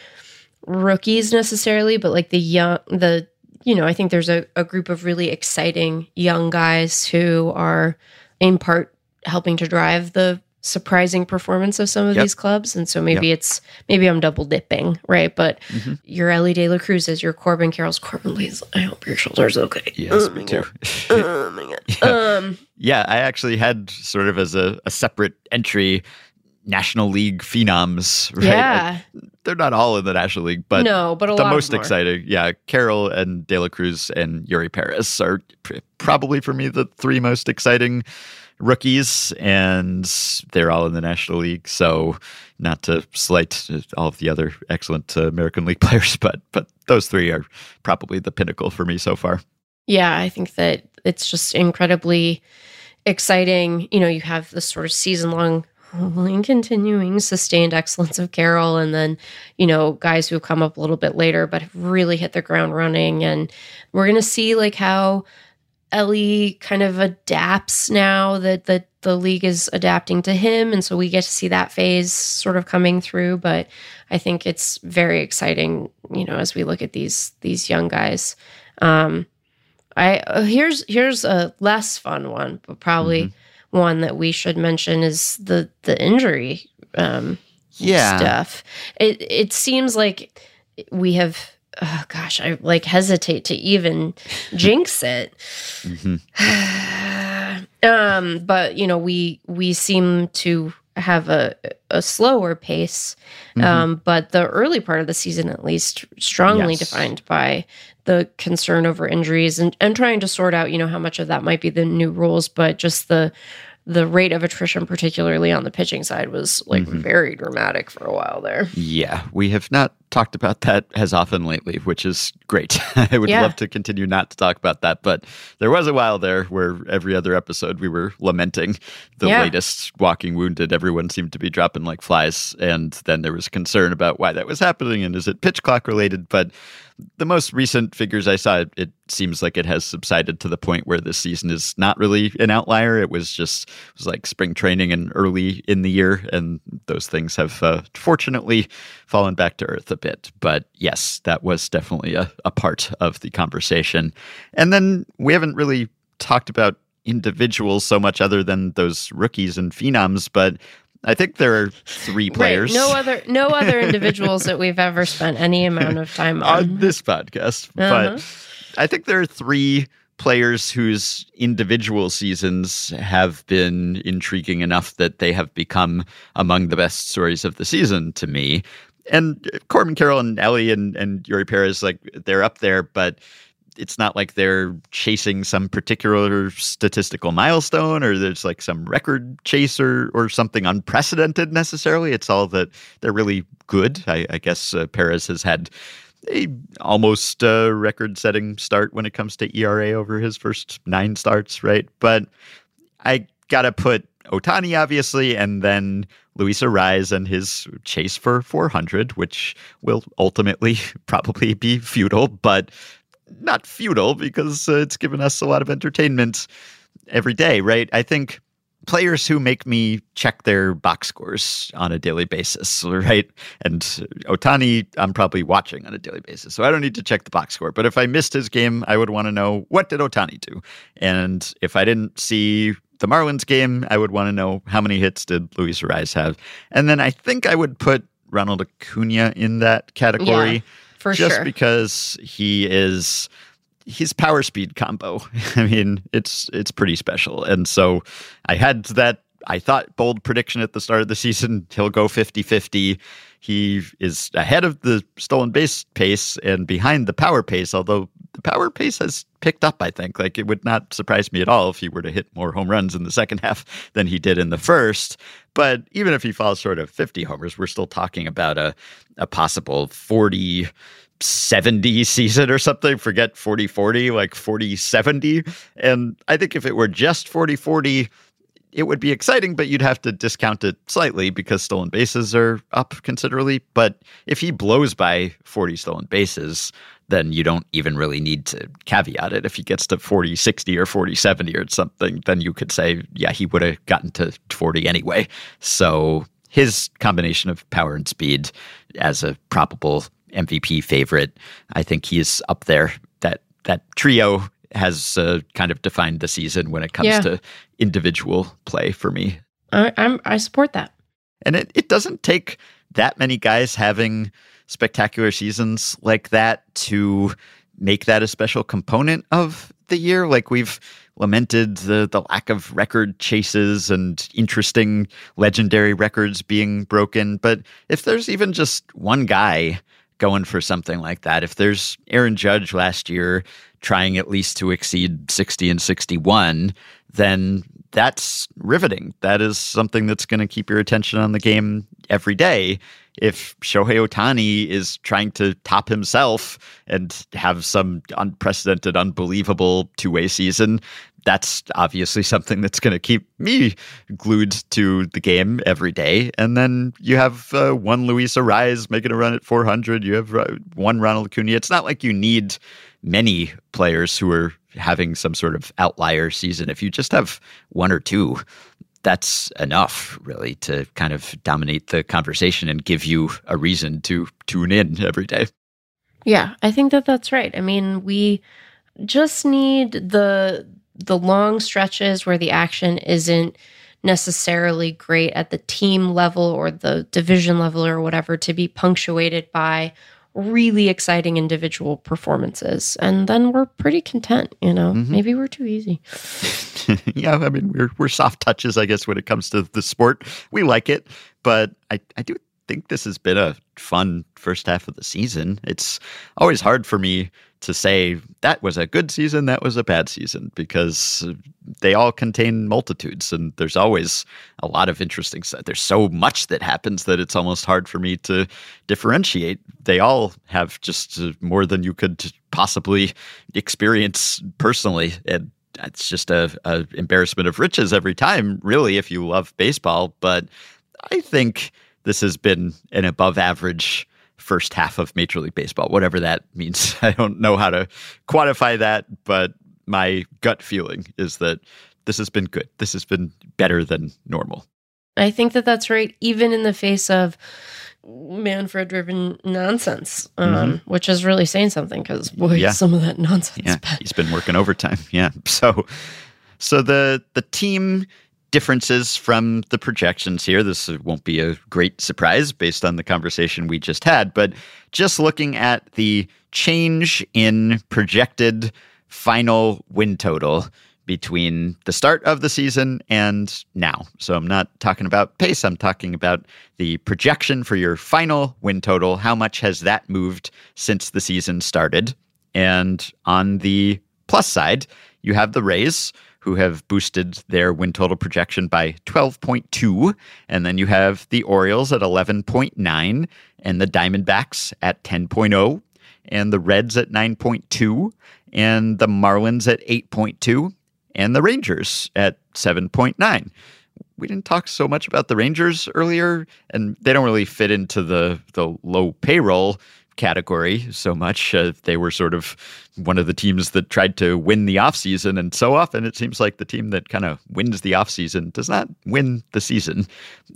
[SPEAKER 2] rookies necessarily, but like the young the you know, I think there's a, a group of really exciting young guys who are in part helping to drive the surprising performance of some of yep. these clubs. And so maybe yep. it's maybe I'm double dipping, right? But mm-hmm. your Elly De La Cruz's, your Corbin Carroll's, Corbin, please, I hope your shoulder's okay.
[SPEAKER 3] Yes, oh me too. oh my god. yeah. Um, yeah, I actually had sort of as a, a separate entry National League phenoms, right? Yeah. I, they're not all in the National League, but
[SPEAKER 2] no, but
[SPEAKER 3] the most exciting, yeah, Carroll and De La Cruz and Eury Perez are probably for me the three most exciting rookies, and they're all in the National League. So, not to slight all of the other excellent uh, American League players, but but those three are probably the pinnacle for me so far.
[SPEAKER 2] Yeah, I think that it's just incredibly exciting. You know, you have this sort of season long hopefully continuing sustained excellence of Carroll and then, you know, guys who come up a little bit later but really hit the ground running. And we're gonna see like how Elly kind of adapts now that the the league is adapting to him, and so we get to see that phase sort of coming through. But I think it's very exciting, you know, as we look at these these young guys. Um, I uh, here's here's a less fun one, but probably mm-hmm. one that we should mention is the the injury um,
[SPEAKER 3] yeah.
[SPEAKER 2] stuff. It it seems like we have oh gosh, I like hesitate to even jinx it. Mm-hmm. um, but you know, we we seem to have a a slower pace, mm-hmm. um, but the early part of the season, at least, strongly yes. defined by the concern over injuries and and trying to sort out, you know, how much of that might be the new rules, but just the the rate of attrition, particularly on the pitching side, was like mm-hmm. very dramatic for a while there.
[SPEAKER 3] Yeah, we have not talked about that as often lately, which is great. I would yeah. love to continue not to talk about that, but there was a while there where every other episode we were lamenting the yeah. latest walking wounded. Everyone seemed to be dropping like flies, and then there was concern about why that was happening and is it pitch clock related? But the most recent figures I saw, it, it, seems like it has subsided to the point where this season is not really an outlier. It was just it was like spring training and early in the year, and those things have uh, fortunately fallen back to earth bit. But yes, that was definitely a, a part of the conversation. And then we haven't really talked about individuals so much other than those rookies and phenoms, but I think there are three players.
[SPEAKER 2] Right. No other no other individuals that we've ever spent any amount of time on,
[SPEAKER 3] on this podcast. Uh-huh. But I think there are three players whose individual seasons have been intriguing enough that they have become among the best stories of the season to me. And Corbin Carroll and Elly and, and Eury Perez, like they're up there, but it's not like they're chasing some particular statistical milestone or there's like some record chase or, or something unprecedented necessarily. It's all that they're really good. I, I guess uh, Perez has had a almost uh, record setting start when it comes to ERA over his first nine starts, right? But I got to put Ohtani, obviously, and then Luis Arraez and his chase for 400, which will ultimately probably be futile, but not futile because uh, it's given us a lot of entertainment every day, right? I think players who make me check their box scores on a daily basis, right? And Ohtani, I'm probably watching on a daily basis, so I don't need to check the box score. But if I missed his game, I would want to know what did Ohtani do, and if I didn't see the Marlins game, I would want to know how many hits did Luis Arraez have, and then I think I would put Ronald Acuna in that category.
[SPEAKER 2] Yeah for
[SPEAKER 3] just
[SPEAKER 2] sure.
[SPEAKER 3] because he is his power speed combo. I mean, it's it's pretty special. And so I had that I thought bold prediction at the start of the season he'll go 50-50. He is ahead of the stolen base pace and behind the power pace, although the power pace has picked up, I think. Like it would not surprise me at all if he were to hit more home runs in the second half than he did in the first. But even if he falls short of 50 homers, we're still talking about a, a possible 40 70 season or something. Forget 40 40, like 40 70. And I think if it were just 40 40, it would be exciting, but you'd have to discount it slightly because stolen bases are up considerably. But if he blows by 40 stolen bases, then you don't even really need to caveat it. If he gets to 40 60 or 40 70 or something, then you could say, yeah, he would have gotten to 40 anyway. So his combination of power and speed as a probable MVP favorite, I think he's up there. That that trio has uh, kind of defined the season when it comes
[SPEAKER 2] Yeah.
[SPEAKER 3] to individual play for me.
[SPEAKER 2] I, I'm I support that.
[SPEAKER 3] And it, it doesn't take that many guys having spectacular seasons like that to make that a special component of the year. Like we've lamented the, the lack of record chases and interesting legendary records being broken. But if there's even just one guy going for something like that, if there's Aaron Judge last year trying at least to exceed 60 and 61, then that's riveting. That is something that's going to keep your attention on the game every day. If Shohei Ohtani is trying to top himself and have some unprecedented, unbelievable two way season, that's obviously something that's going to keep me glued to the game every day. And then you have uh, one Luis Arraez making a run at 400. You have uh, one Ronald Acuna. It's not like you need many players who are having some sort of outlier season. If you just have one or two, that's enough really to kind of dominate the conversation and give you a reason to tune in every day.
[SPEAKER 2] Yeah, I think that that's right. I mean, we just need the the long stretches where the action isn't necessarily great at the team level or the division level or whatever to be punctuated by really exciting individual performances and then we're pretty content you know
[SPEAKER 3] Mhm.
[SPEAKER 2] maybe we're too easy
[SPEAKER 3] yeah, I mean we're we're soft touches, I guess, when it comes to the sport. We like it, but I, I do think this has been a fun first half of the season. It's always hard for me to say that was a good season, that was a bad season, because they all contain multitudes and there's always a lot of interesting stuff. There's so much that happens that it's almost hard for me to differentiate. They all have just uh, more than you could possibly experience personally. And it's just a, a embarrassment of riches every time, really, if you love baseball. But I think this has been an above average first half of Major League Baseball, whatever that means. I don't know how to quantify that, but my gut feeling is that this has been good. This has been better than normal.
[SPEAKER 2] i think that that's right even in the face of manfred driven nonsense um, which is really saying something because boy
[SPEAKER 3] Mm-hmm. Yeah.
[SPEAKER 2] some of that nonsense
[SPEAKER 3] Yeah, he's been working overtime. Yeah. So so the the team differences from the projections here. This won't be a great surprise based on the conversation we just had, but just looking at the change in projected final win total between the start of the season and now. So I'm not talking about pace, I'm talking about the projection for your final win total. How much has that moved since the season started? And on the plus side, you have the Rays, who have boosted their win total projection by 12.2. And then you have the Orioles at 11.9, and the Diamondbacks at 10.0, and the Reds at 9.2, and the Marlins at 8.2, and the Rangers at 7.9 we didn't talk so much about the Rangers earlier, and they don't really fit into the the low payroll category so much. Uh, they were sort of one of the teams that tried to win the offseason, and so often it seems like the team that kind of wins the offseason does not win the season.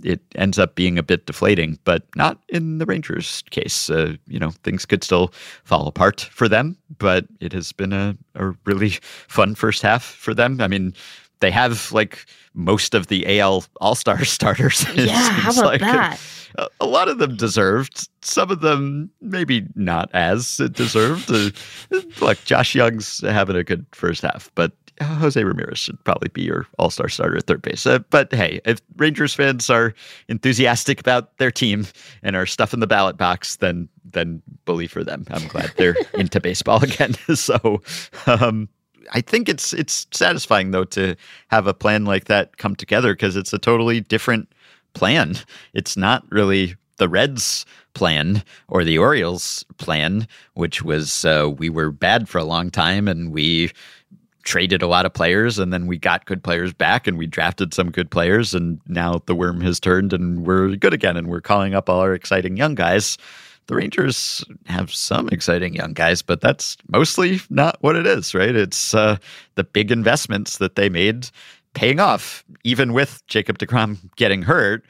[SPEAKER 3] It ends up being a bit deflating, but not in the Rangers case. Uh, you know, things could still fall apart for them, but it has been a, a really fun first half for them. I mean, they have like most of the AL All Star starters.
[SPEAKER 2] Yeah, how about
[SPEAKER 3] like.
[SPEAKER 2] that?
[SPEAKER 3] A, lot of them deserved. Some of them maybe not as deserved. Uh, look, Josh Jung's having a good first half, but Jose Ramirez should probably be your all star starter at third base. Uh, but hey, if Rangers fans are enthusiastic about their team and are stuffing the ballot box, then then bully for them. I'm glad they're into baseball again. so um, I think it's it's satisfying though to have a plan like that come together because it's a totally different plan. It's not really the Reds plan or the Orioles plan, which was uh, we were bad for a long time and we traded a lot of players and then we got good players back and we drafted some good players and now the worm has turned and we're good again and we're calling up all our exciting young guys. The Rangers have some exciting young guys, but that's mostly not what it is, right? It's uh, the big investments that they made paying off, even with Jacob DeGrom getting hurt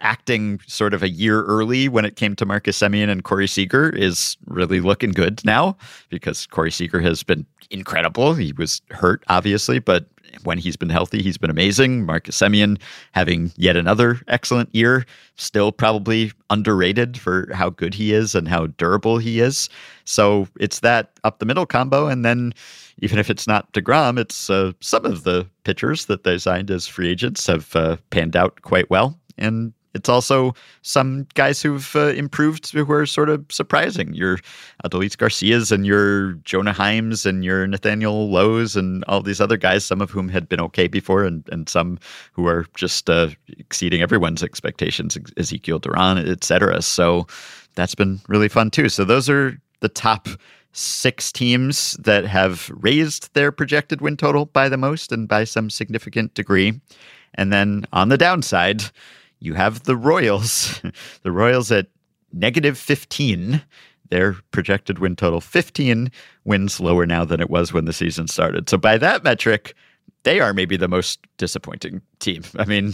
[SPEAKER 3] acting sort of a year early when it came to Marcus Semien and Corey Seager is really looking good now because Corey Seager has been incredible. He was hurt, obviously, but when he's been healthy, he's been amazing. Marcus Semien having yet another excellent year, still probably underrated for how good he is and how durable he is. So it's that up the middle combo. And then even if it's not DeGrom, it's uh, some of the pitchers that they signed as free agents have uh, panned out quite well. And it's also some guys who've uh, improved who are sort of surprising. Your Adolis Garcias and your Jonah Heims and your Nathaniel Lowe's and all these other guys, some of whom had been okay before and, and some who are just uh, exceeding everyone's expectations, Ezekiel Duran, et cetera. So that's been really fun too. So those are the top six teams that have raised their projected win total by the most and by some significant degree. And then on the downside, you have the Royals. the Royals at negative 15. Their projected win total 15 wins lower now than it was when the season started. So by that metric, they are maybe the most disappointing team. I mean,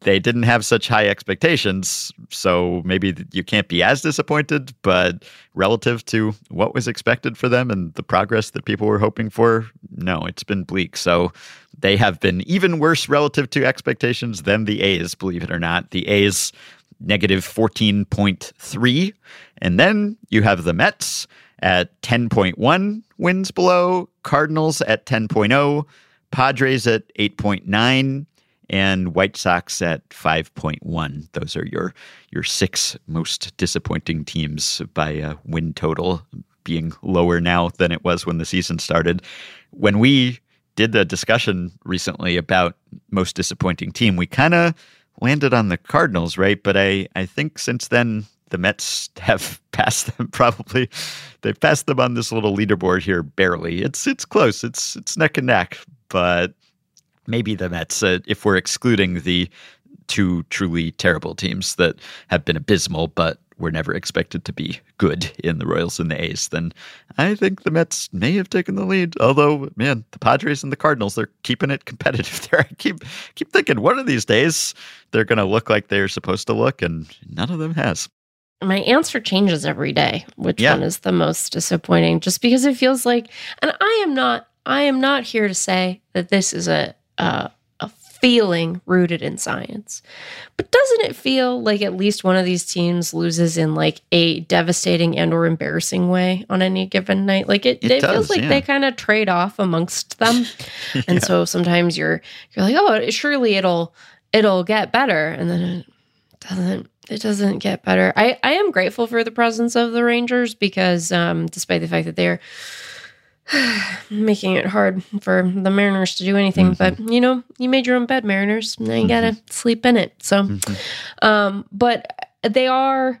[SPEAKER 3] they didn't have such high expectations, so maybe you can't be as disappointed, but relative to what was expected for them and the progress that people were hoping for, no, it's been bleak. So they have been even worse relative to expectations than the A's, believe it or not. The A's negative 14.3. And then you have the Mets at 10.1 wins below, Cardinals at 10.0, Padres at 8.9, and White Sox at 5.1. Those are your your six most disappointing teams by win total being lower now than it was when the season started. When we did the discussion recently about most disappointing team, we kind of landed on the Cardinals, right? But I, I think since then the Mets have passed them probably. They've passed them on this little leaderboard here barely. It's it's close. It's it's neck and neck, but maybe the Mets, uh, if we're excluding the two truly terrible teams that have been abysmal, but were never expected to be good in the Royals and the A's, then I think the Mets may have taken the lead. Although, man, the Padres and the Cardinals, they're keeping it competitive there. I keep keep thinking one of these days they're going to look like they're supposed to look, and none of them has.
[SPEAKER 2] My answer changes every day. Which yeah. one is the most disappointing? Just because it feels like, and I am not, I am not here to say that this is a, a feeling rooted in science. But doesn't it feel like at least one of these teams loses in like a devastating and or embarrassing way on any given night? Like it, it, it does, feels like yeah. they kind of trade off amongst them. and yeah. so sometimes you're you're like, "Oh, surely it'll it'll get better." And then it doesn't it doesn't get better. I I am grateful for the presence of the Rangers because um despite the fact that they're making it hard for the Mariners to do anything. Mm-hmm. But you know, you made your own bed, Mariners. Now you mm-hmm. gotta sleep in it. So, mm-hmm. um, but they are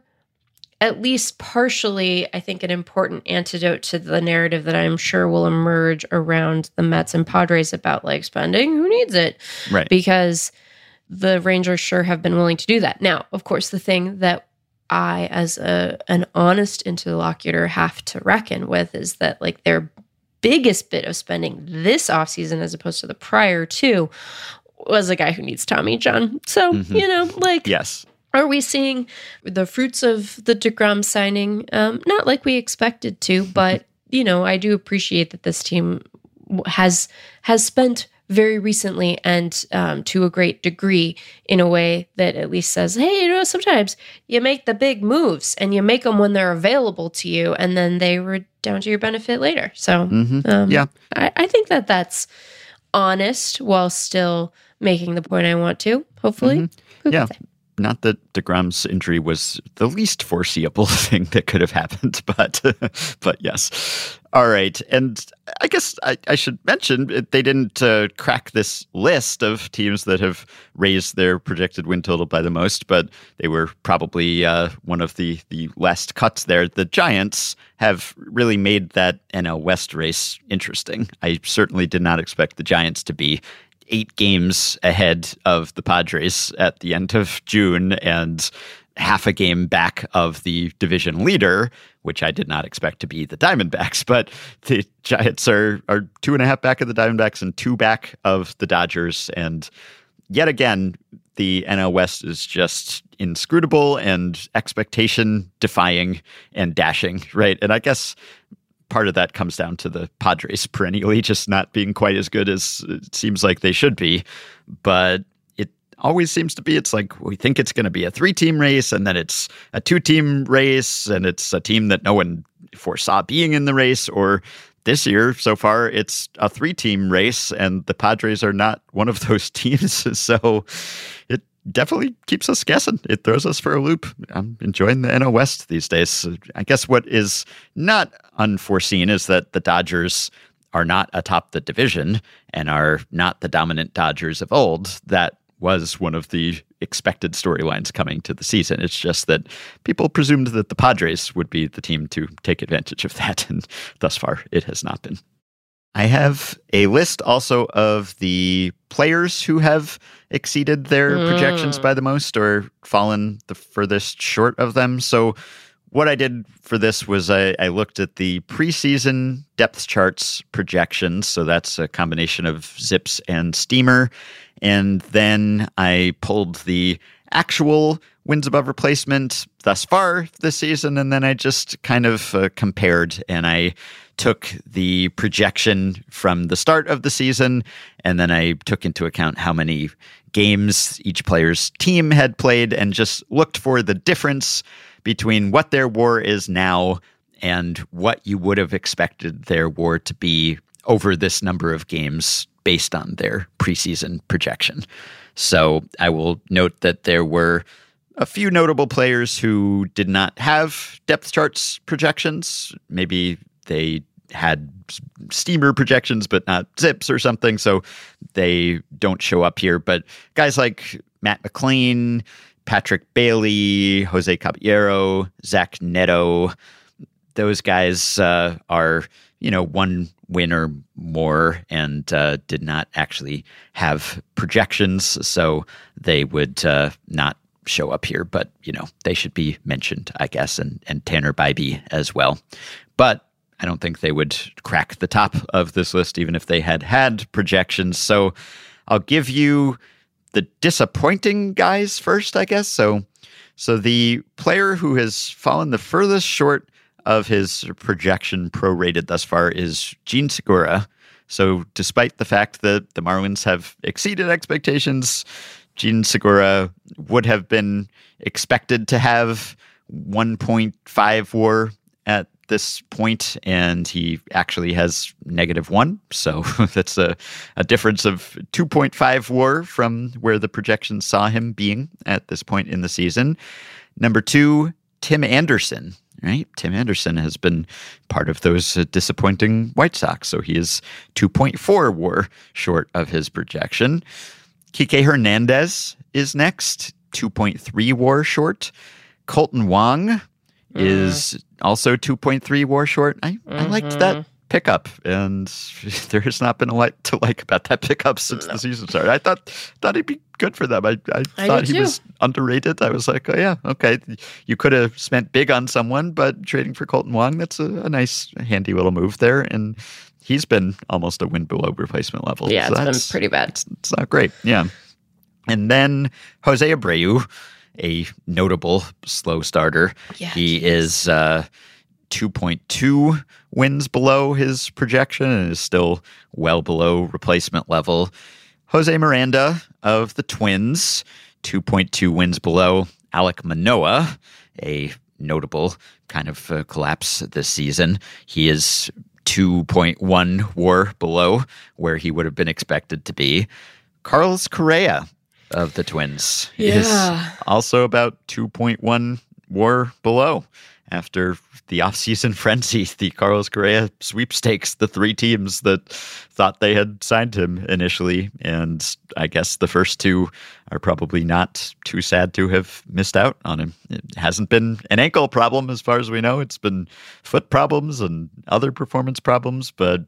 [SPEAKER 2] at least partially, I think, an important antidote to the narrative that I'm sure will emerge around the Mets and Padres about like spending. Who needs it?
[SPEAKER 3] Right.
[SPEAKER 2] Because the Rangers sure have been willing to do that. Now, of course, the thing that I, as a an honest interlocutor, have to reckon with is that like their biggest bit of spending this offseason as opposed to the prior two was a guy who needs Tommy John. So, mm-hmm. you know, like
[SPEAKER 3] Yes.
[SPEAKER 2] Are we seeing the fruits of the DeGrom signing? Um, not like we expected to, but you know, I do appreciate that this team has has spent very recently and um, to a great degree in a way that at least says, hey, you know, sometimes you make the big moves and you make them when they're available to you, and then they were down to your benefit later. So,
[SPEAKER 3] Mhm.
[SPEAKER 2] um,
[SPEAKER 3] Yeah.
[SPEAKER 2] I, I think that that's honest while still making the point I want to. Hopefully,
[SPEAKER 3] Mm-hmm. Yeah. Not that Degrom's injury was the least foreseeable thing that could have happened, but but yes. All right, and I guess I, I should mention they didn't uh, crack this list of teams that have raised their projected win total by the most, but they were probably uh, one of the the last cuts there. The Giants have really made that NL West race interesting. I certainly did not expect the Giants to be eight games ahead of the Padres at the end of June and half a game back of the division leader, which I did not expect to be the Diamondbacks. But the Giants are are two and a half back of the Diamondbacks and two back of the Dodgers. And yet again, the NL West is just inscrutable and expectation defying and dashing, right? And I guess part of that comes down to the Padres perennially just not being quite as good as it seems like they should be. But always seems to be it's like we think it's going to be a three team race and then it's a two team race and it's a team that no one foresaw being in the race or this year so far it's a three team race and the Padres are not one of those teams so it definitely keeps us guessing. It throws us for a loop. I'm enjoying the NL West these days. I guess what is not unforeseen is that the Dodgers are not atop the division and are not the dominant Dodgers of old. That was one of the expected storylines coming to the season. It's just that people presumed that the Padres would be the team to take advantage of that, and thus far it has not been. I have a list also of the players who have exceeded their
[SPEAKER 2] Mm.
[SPEAKER 3] projections by the most or fallen the furthest short of them. So, what I did for this was I, I looked at the preseason depth charts projections. So, that's a combination of Zips and Steamer. And then I pulled the actual wins above replacement thus far this season. And then I just kind of uh, compared and I took the projection from the start of the season. And then I took into account how many games each player's team had played and just looked for the difference between what their war is now and what you would have expected their war to be over this number of games based on their preseason projection. So I will note that there were a few notable players who did not have depth charts projections. Maybe they had steamer projections, but not zips or something. So they don't show up here. But guys like Matt McLain, Patrick Bailey, Jose Caballero, Zach Neto, those guys uh, are, you know, one win or more and uh, did not actually have projections. So they would uh, not show up here, but, you know, they should be mentioned, I guess, and, and Tanner Bibee as well. But I don't think they would crack the top of this list, even if they had had projections. So I'll give you the disappointing guys first, I guess. So, so the player who has fallen the furthest short of his projection prorated thus far is Jean Segura. So, despite the fact that the Marlins have exceeded expectations, Jean Segura would have been expected to have 1.5 WAR at this point, and he actually has negative one. So that's a, a difference of 2.5 WAR from where the projections saw him being at this point in the season. Number two, Tim Anderson. Right, Tim Anderson has been part of those uh, disappointing White Sox, so he is 2.4 WAR short of his projection. Kike Hernandez is next, 2.3 WAR short. Kolten Wong is also 2.3 WAR short. I, I liked that pickup, and there has not been a lot to like about that pickup since the season started. I thought thought he'd be good for them. I, I,
[SPEAKER 2] I
[SPEAKER 3] thought he
[SPEAKER 2] too.
[SPEAKER 3] was underrated. I was like, oh yeah, okay. You could have spent big on someone, but trading for Kolten Wong, that's a, a nice, handy little move there. And he's been almost a win below replacement level.
[SPEAKER 2] Yeah,
[SPEAKER 3] So
[SPEAKER 2] it's been
[SPEAKER 3] that's-
[SPEAKER 2] pretty bad.
[SPEAKER 3] it's not great. Yeah. And then Jose Abreu, a notable slow starter.
[SPEAKER 2] Yeah,
[SPEAKER 3] he
[SPEAKER 2] he
[SPEAKER 3] is uh, 2.2 wins below his projection and is still well below replacement level. Jose Miranda of the Twins, 2.2 wins below. Alek Manoah, a notable kind of uh, collapse this season. He is 2.1 war below where he would have been expected to be. Carlos Correa of the Twins is also about 2.1 war below after the offseason frenzy, the Carlos Correa sweepstakes, the three teams that thought they had signed him initially. And I guess the first two are probably not too sad to have missed out on him. It hasn't been an ankle problem as far as we know. It's been foot problems and other performance problems. But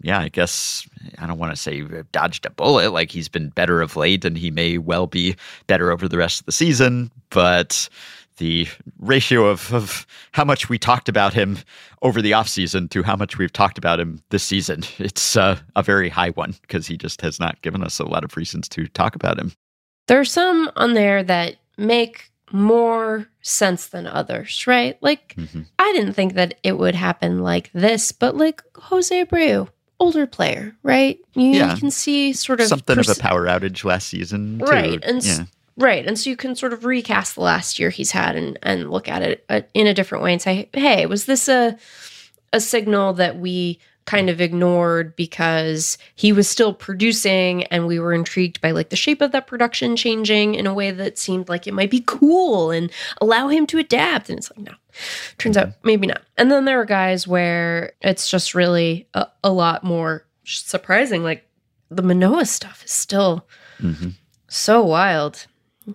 [SPEAKER 3] yeah, I guess I don't want to say dodged a bullet. Like he's been better of late and he may well be better over the rest of the season. But the ratio of, of how much we talked about him over the offseason to how much we've talked about him this season, it's uh, a very high one because he just has not given us a lot of reasons to talk about him.
[SPEAKER 2] There are some on there that make more sense than others, right? Like,
[SPEAKER 3] Mhm.
[SPEAKER 2] I didn't think that it would happen like this, but like Jose Abreu, older player, right? You,
[SPEAKER 3] Yeah.
[SPEAKER 2] can see sort of
[SPEAKER 3] Something of a power outage last season, too.
[SPEAKER 2] Right, and
[SPEAKER 3] yeah.
[SPEAKER 2] Right. And so you can sort of recast the last year he's had and, and look at it uh, in a different way and say, hey, was this a, a signal that we kind of ignored because he was still producing and we were intrigued by like the shape of that production changing in a way that seemed like it might be cool and allow him to adapt. And it's like, no, turns out maybe not. And then there are guys where it's just really a, a lot more surprising. Like the Manoah stuff is still
[SPEAKER 3] Mhm.
[SPEAKER 2] so wild.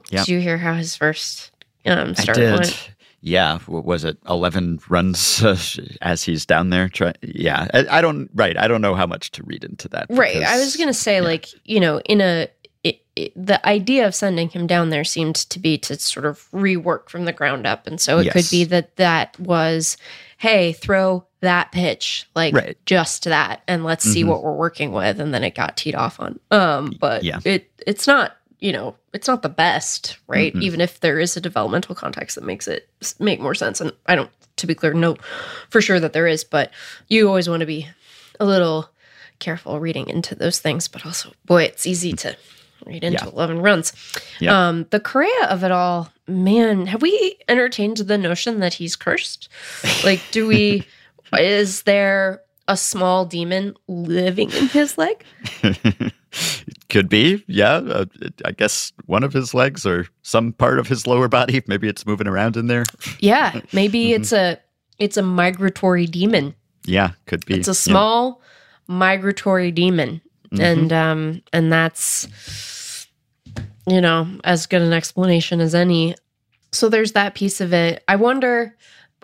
[SPEAKER 3] Yeah.
[SPEAKER 2] Did you hear how his first um,
[SPEAKER 3] I
[SPEAKER 2] start
[SPEAKER 3] did.
[SPEAKER 2] went?
[SPEAKER 3] Yeah, what was it? Eleven runs uh, as he's down there. Try, yeah, I, I don't. Right, I don't know how much to read into that.
[SPEAKER 2] Right. I was going to say, like, you know, in a, it, it, the idea of sending him down there seemed to be to sort of rework from the ground up. And so it could be that that was, hey, throw that pitch, like
[SPEAKER 3] Right.
[SPEAKER 2] just that, and let's see
[SPEAKER 3] Mhm.
[SPEAKER 2] what we're working with. And then it got teed off on. Um, but
[SPEAKER 3] Yeah.
[SPEAKER 2] it it's not, you know, it's not the best, right?
[SPEAKER 3] Mm-mm.
[SPEAKER 2] Even if there is a developmental context that makes it make more sense. And I don't, to be clear, know for sure that there is, but you always want to be a little careful reading into those things, but also, boy, it's easy to read into
[SPEAKER 3] Yeah.
[SPEAKER 2] 11 runs.
[SPEAKER 3] Yeah.
[SPEAKER 2] Um, the Correa of it all, man, have we entertained the notion that he's cursed? Like, do we, is there a small demon living in his leg?
[SPEAKER 3] Could be, yeah. Uh, I guess one of his legs or some part of his lower body. Maybe it's moving around in there.
[SPEAKER 2] Yeah, maybe
[SPEAKER 3] Mm-hmm.
[SPEAKER 2] it's a, it's a migratory demon.
[SPEAKER 3] Yeah, could be.
[SPEAKER 2] It's a
[SPEAKER 3] Yeah.
[SPEAKER 2] small migratory demon.
[SPEAKER 3] Mhm.
[SPEAKER 2] and um and that's you know as good an explanation as any so there's that piece of it i wonder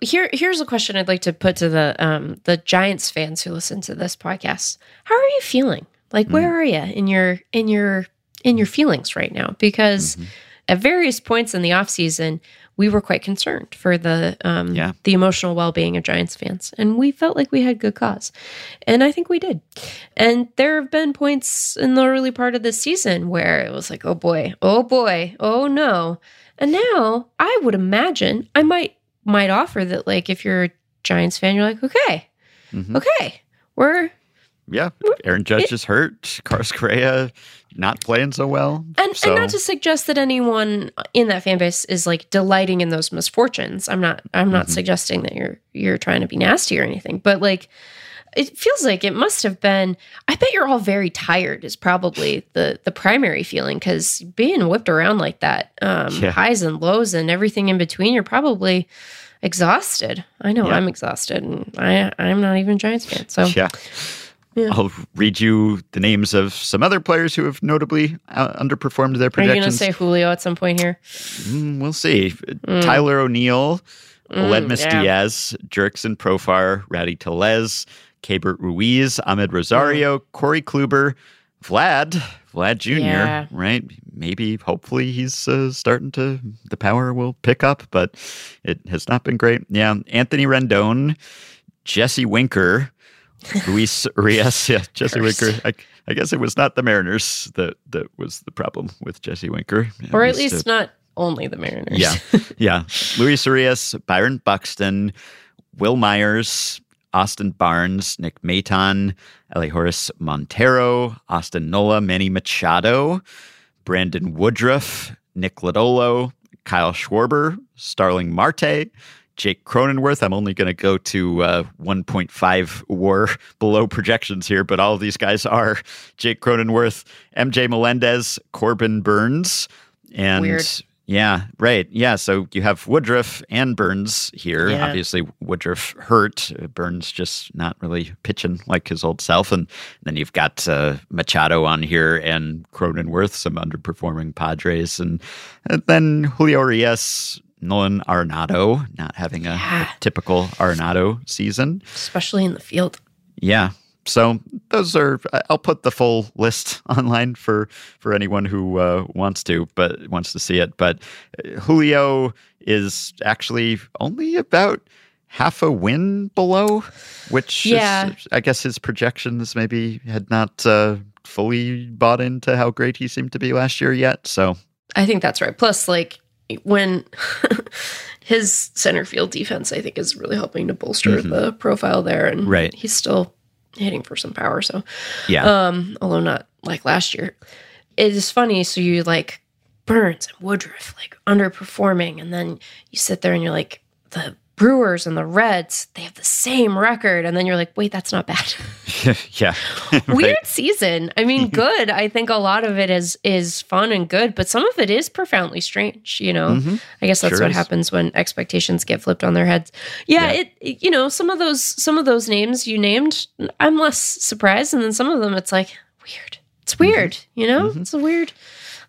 [SPEAKER 2] here here's a question i'd like to put to the um the giants fans who listen to this podcast how are you feeling like where are you in your in your in your feelings right now because
[SPEAKER 3] Mhm.
[SPEAKER 2] at various points in the off season we were quite concerned for the um
[SPEAKER 3] Yeah.
[SPEAKER 2] the emotional well-being of giants fans and we felt like we had good cause and i think we did and there have been points in the early part of this season where it was like, oh boy, oh boy, oh no. And now I would imagine I might might offer that like if you're a Giants fan, you're like, okay,
[SPEAKER 3] Mhm.
[SPEAKER 2] okay, we're
[SPEAKER 3] Yeah, Aaron Judge is hurt. Carlos Correa not playing so well.
[SPEAKER 2] and,
[SPEAKER 3] so,
[SPEAKER 2] and not to suggest that anyone in that fan base is like delighting in those misfortunes. I'm not I'm not
[SPEAKER 3] Mhm.
[SPEAKER 2] suggesting that you're you're trying to be nasty or anything, but like it feels like it must have been I bet you're all very tired is probably the the primary feeling cuz being whipped around like that um
[SPEAKER 3] Yeah.
[SPEAKER 2] highs and lows and everything in between you're probably exhausted. I know
[SPEAKER 3] Yeah.
[SPEAKER 2] I'm exhausted and I I'm not even a Giants fan. So
[SPEAKER 3] yeah.
[SPEAKER 2] Yeah.
[SPEAKER 3] I'll read you the names of some other players who have notably uh, underperformed their projections.
[SPEAKER 2] are you going to say Julio at some point here?
[SPEAKER 3] Mm, we'll see.
[SPEAKER 2] Mm.
[SPEAKER 3] Tyler O'Neill,
[SPEAKER 2] Mm,
[SPEAKER 3] Aledmys
[SPEAKER 2] yeah.
[SPEAKER 3] Diaz, Jurickson Profar, Rowdy Tellez, Keibert Ruiz, Amed Rosario, Corey Kluber, Vlad, Vlad Jr.,
[SPEAKER 2] Yeah.
[SPEAKER 3] right? Maybe, hopefully, he's uh, starting to, the power will pick up, but it has not been great. Yeah. Anthony Rendon, Jesse Winker, Luis Urias. Yeah, Jesse
[SPEAKER 2] Cursed.
[SPEAKER 3] Winker. I, I guess it was not the Mariners that, that was the problem with Jesse Winker.
[SPEAKER 2] or at
[SPEAKER 3] uh,
[SPEAKER 2] least not only the Mariners.
[SPEAKER 3] yeah. Yeah. Luis Urias, Byron Buxton, Wil Myers, Austin Barnes, Nick Maton, Elehuris Montero, Austin Nola, Manny Machado, Brandon Woodruff, Nick Lodolo, Kyle Schwarber, Starling Marte, Jake Cronenworth. I'm only going to go to uh, 1.5 war below projections here, but all of these guys are Jake Cronenworth, MJ Melendez, Corbin Burnes, and
[SPEAKER 2] Weird.
[SPEAKER 3] Yeah, right. Yeah, so you have Woodruff and Burnes here.
[SPEAKER 2] Yeah.
[SPEAKER 3] Obviously, Woodruff hurt. Burnes just not really pitching like his old self. And then you've got uh, Machado on here and Cronenworth, some underperforming Padres. And, and then Julio Urias, Nolan Arenado, not having a, a typical Arenado season.
[SPEAKER 2] especially in the field.
[SPEAKER 3] Yeah. So those are. I'll put the full list online for for anyone who uh, wants to, but wants to see it. But uh, Julio is actually only about half a win below, which
[SPEAKER 2] Yeah.
[SPEAKER 3] is, I guess his projections maybe had not uh, fully bought into how great he seemed to be last year yet. So
[SPEAKER 2] I think that's right. Plus, like when his center field defense, I think, is really helping to bolster
[SPEAKER 3] Mhm.
[SPEAKER 2] the profile there, and
[SPEAKER 3] Right.
[SPEAKER 2] he's still hitting for some power. So,
[SPEAKER 3] yeah,
[SPEAKER 2] um, although not like last year, it is funny. So you like Burnes and Woodruff like underperforming, and then you sit there and you're like the. Brewers and the Reds, they have the same record. And then you're like, wait, that's not bad.
[SPEAKER 3] yeah,
[SPEAKER 2] weird
[SPEAKER 3] Right.
[SPEAKER 2] season. I mean, good. I think a lot of it is is fun and good, but some of it is profoundly strange. You know,
[SPEAKER 3] Mhm.
[SPEAKER 2] I guess that's
[SPEAKER 3] Sure
[SPEAKER 2] what
[SPEAKER 3] is.
[SPEAKER 2] happens when expectations get flipped on their heads. Yeah,
[SPEAKER 3] Yeah.
[SPEAKER 2] It, You know, some of those some of those names you named, I'm less surprised, and then some of them, it's like weird. It's weird. You know,
[SPEAKER 3] Mhm.
[SPEAKER 2] it's a weird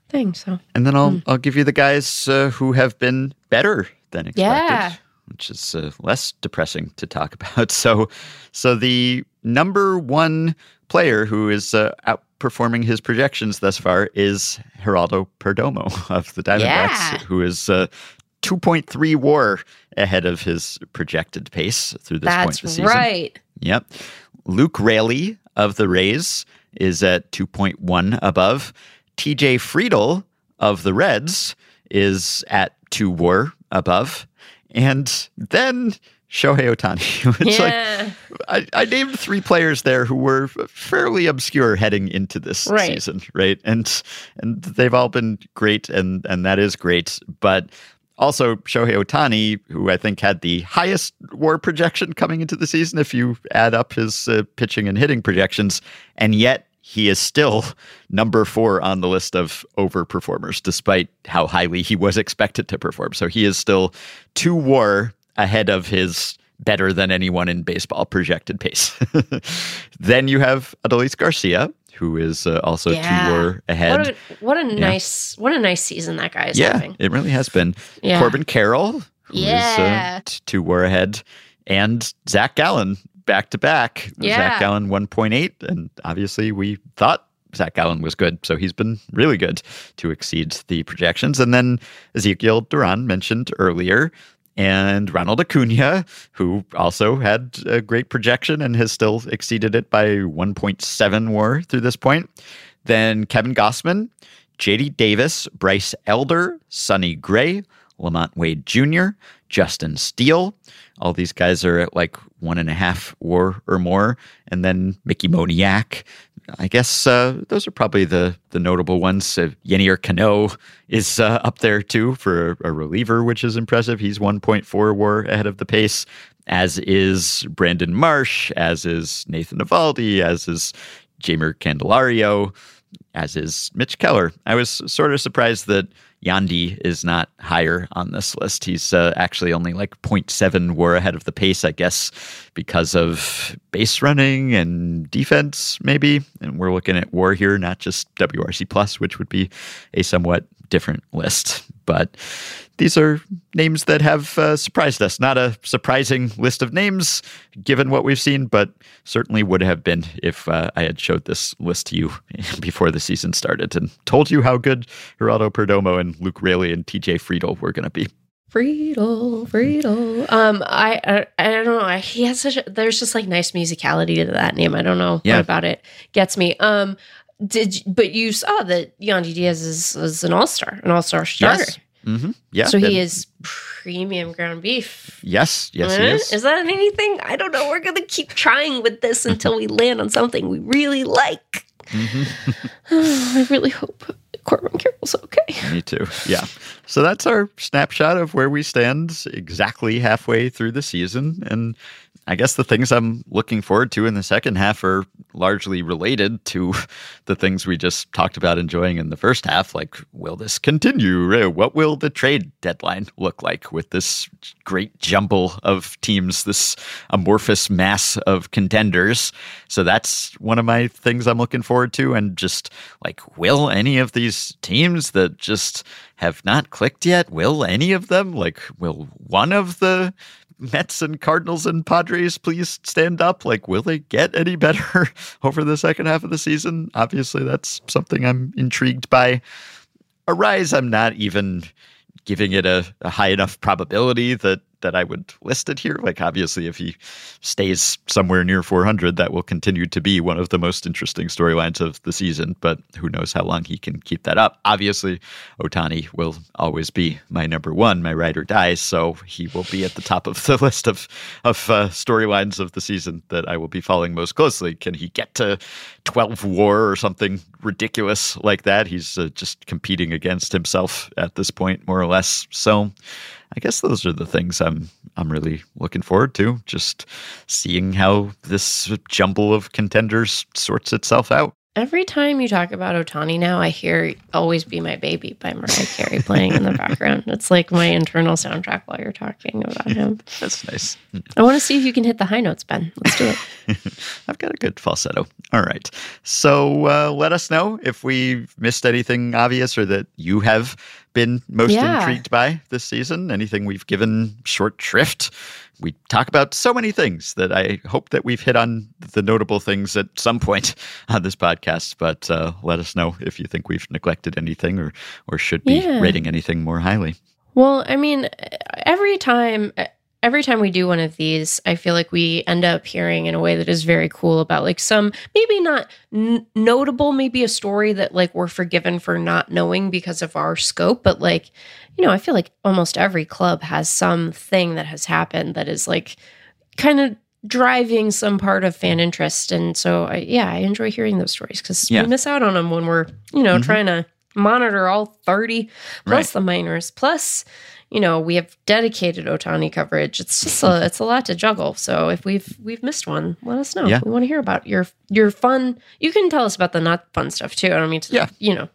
[SPEAKER 2] thing. So
[SPEAKER 3] And then I'll
[SPEAKER 2] Hmm.
[SPEAKER 3] I'll give you the guys uh, who have been better than expected,
[SPEAKER 2] Yeah.
[SPEAKER 3] Which is uh, less depressing to talk about. So, so the number one player who is uh, outperforming his projections thus far is Geraldo Perdomo of the Diamondbacks,
[SPEAKER 2] Yeah.
[SPEAKER 3] who is uh, 2.3 WAR ahead of his projected pace through this point
[SPEAKER 2] that's
[SPEAKER 3] of the season.
[SPEAKER 2] right.
[SPEAKER 3] Yep. Luke Raley of the Rays is at 2.1 above. TJ Friedl of the Reds is at 2 war above. And then Shohei Ohtani, like
[SPEAKER 2] yeah.
[SPEAKER 3] I, I named three players there who were fairly obscure heading into this
[SPEAKER 2] Right.
[SPEAKER 3] season, right? And and they've all been great, and and that is great. But also Shohei Ohtani, who I think had the highest WAR projection coming into the season, if you add up his uh, pitching and hitting projections, and yet he is still number four on the list of overperformers, despite how highly he was expected to perform. So he is still two WAR ahead of his better than anyone in baseball projected pace. then you have Adolis Garcia, who is uh, also
[SPEAKER 2] Yeah.
[SPEAKER 3] two WAR ahead.
[SPEAKER 2] What a what a nice what a nice season that guy is
[SPEAKER 3] yeah,
[SPEAKER 2] having.
[SPEAKER 3] it really has been.
[SPEAKER 2] Yeah.
[SPEAKER 3] Corbin Carroll, who is
[SPEAKER 2] Yeah.
[SPEAKER 3] uh, two WAR ahead, and Zach Gallen back to back.
[SPEAKER 2] Yeah.
[SPEAKER 3] Zach Gallen 1.8, and obviously we thought Zach Gallen was good, so he's been really good to exceed the projections. And then Ezekiel Duran mentioned earlier, and Ronald Acuna, who also had a great projection and has still exceeded it by 1.7 WAR through this point. Then Kevin Gausman, JD Davis, Bryce Elder, Sonny Gray, LaMonte Wade Jr., Justin Steele. All these guys are at like one and a half war or more. And then Mickey Moniak. I guess uh, those are probably the the notable ones. Uh, Yennier Cano is uh, up there too for a, a reliever, which is impressive. He's 1.4 war ahead of the pace, as is Brandon Marsh, as is Nathan Eovaldi, as is Jeimer Candelario, as is Mitch Keller. I was sort of surprised that Yandy is not higher on this list. He's uh, actually only like 0.7 war ahead of the pace, I guess, because of base running and defense, maybe. And we're looking at war here, not just WRC plus, which would be a somewhat different list. But these are names that have uh, surprised us. Not a surprising list of names, given what we've seen, but certainly would have been if uh, I had showed this list to you before the season started and told you how good Geraldo Perdomo and Luke Raley and TJ Friedl were going to be.
[SPEAKER 2] Friedl, Friedl. Um, I, I, I don't know. He has such. A, there's just like nice musicality to that name. I don't know
[SPEAKER 3] Yeah.
[SPEAKER 2] what about it gets me. Um, did but you saw that Yandy Diaz is, is an all star, an all star starter.
[SPEAKER 3] Yes. hmm Yeah.
[SPEAKER 2] so
[SPEAKER 3] and-
[SPEAKER 2] he is premium ground beef.
[SPEAKER 3] Yes. Yes, he
[SPEAKER 2] Eh?
[SPEAKER 3] is.
[SPEAKER 2] Is that anything? I don't know. We're gonna keep trying with this until we land on something we really like.
[SPEAKER 3] Mhm.
[SPEAKER 2] I really hope Corbin Carroll's okay.
[SPEAKER 3] Me too. Yeah. So that's our snapshot of where we stand exactly halfway through the season. And I guess the things I'm looking forward to in the second half are largely related to the things we just talked about enjoying in the first half. Like, will this continue? Uh, What will the trade deadline look like with this great jumble of teams, this amorphous mass of contenders? So that's one of my things I'm looking forward to. And just like, will any of these teams that just have not clicked yet, will any of them, like, will one of the Mets and Cardinals and Padres please stand up? Like, will they get any better over the second half of the season? Obviously, that's something I'm intrigued by. Arraez, I'm not even giving it a, a high enough probability that that I would list it here. Like, obviously, if he stays somewhere near 400, that will continue to be one of the most interesting storylines of the season. But who knows how long he can keep that up? Obviously, Ohtani will always be my number one, my ride or die. So he will be at the top of the list of of uh, storylines of the season that I will be following most closely. Can he get to 12 WAR or something ridiculous like that? He's uh, just competing against himself at this point, more or less. So. I guess those are the things I'm I'm really looking forward to. Just seeing how this jumble of contenders sorts itself out.
[SPEAKER 2] Every time you talk about Ohtani now, I hear Always Be My Baby by Mariah Carey playing in the background. It's like my internal soundtrack while you're talking about him.
[SPEAKER 3] That's nice.
[SPEAKER 2] I want to see if you can hit the high notes, Ben. Let's do it.
[SPEAKER 3] I've got a good falsetto. All right. So uh, let us know if we missed anything obvious or that you have been most
[SPEAKER 2] Yeah.
[SPEAKER 3] intrigued by this season. Anything we've given short shrift. We talk about so many things that I hope that we've hit on the notable things at some point on this podcast. But uh, let us know if you think we've neglected anything or or should be
[SPEAKER 2] Yeah.
[SPEAKER 3] rating anything more highly.
[SPEAKER 2] Well, I mean, every time every time we do one of these, I feel like we end up hearing in a way that is very cool about like some maybe not n- notable, maybe a story that like we're forgiven for not knowing because of our scope, but like, you know, I feel like almost every club has something that has happened that is like kind of driving some part of fan interest and so I, yeah i enjoy hearing those stories because
[SPEAKER 3] Yeah.
[SPEAKER 2] we miss out on them when we're you know
[SPEAKER 3] Mhm.
[SPEAKER 2] trying to monitor all 30 plus
[SPEAKER 3] Right.
[SPEAKER 2] the minors plus you know we have dedicated Ohtani coverage it's just a it's a lot to juggle so if we've we've missed one let us know
[SPEAKER 3] Yeah.
[SPEAKER 2] we want to hear about your your fun you can tell us about the not fun stuff too i don't mean to
[SPEAKER 3] Yeah.
[SPEAKER 2] you know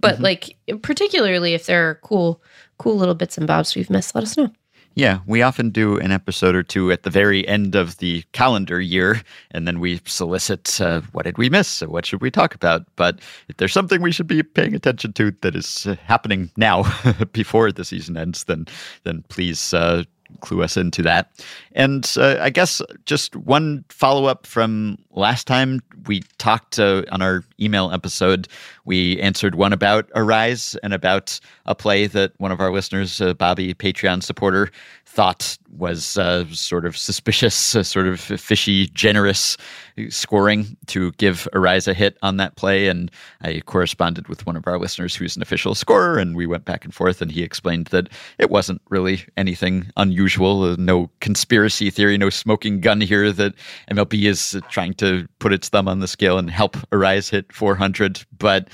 [SPEAKER 2] but
[SPEAKER 3] Mhm.
[SPEAKER 2] like particularly if there are cool cool little bits and bobs we've missed let us know
[SPEAKER 3] Yeah, we often do an episode or two at the very end of the calendar year, and then we solicit uh, what did we miss? So what should we talk about? But if there's something we should be paying attention to that is uh, happening now before the season ends, then then please uh, clue us into that. And uh, I guess just one follow up from last time we talked uh, on our email episode. We answered one about Arraez and about a play that one of our listeners, uh, Bobby, Patreon supporter, thought was uh, sort of suspicious, uh, sort of fishy, generous scoring to give Arraez a hit on that play. And I corresponded with one of our listeners who's an official scorer, and we went back and forth, and he explained that it wasn't really anything unusual, uh, no conspiracy theory, no smoking gun here that MLB is trying to put its thumb on the scale and help Arraez hit 400. But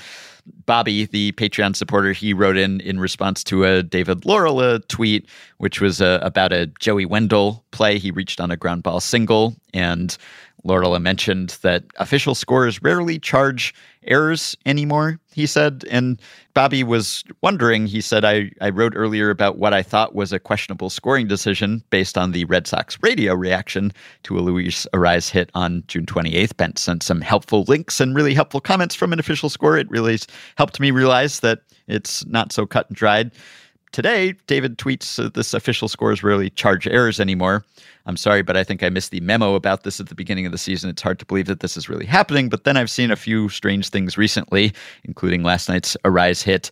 [SPEAKER 3] Bobby, the Patreon supporter, he wrote in in response to a David Laurila uh, tweet, which was uh, about a Joey Wendle play. He reached on a ground ball single, and Laurila mentioned that official scores rarely charge errors anymore, he said. And Bobby was wondering, he said, I, I wrote earlier about what I thought was a questionable scoring decision based on the Red Sox radio reaction to a Luis Arraez hit on June 28th. Bent sent some helpful links and really helpful comments from an official score. It really helped me realize that it's not so cut and dried. Today, David tweets uh, this official scores rarely charge errors anymore. I'm sorry, but I think I missed the memo about this at the beginning of the season. It's hard to believe that this is really happening, but then I've seen a few strange things recently, including last night's Arraez hit,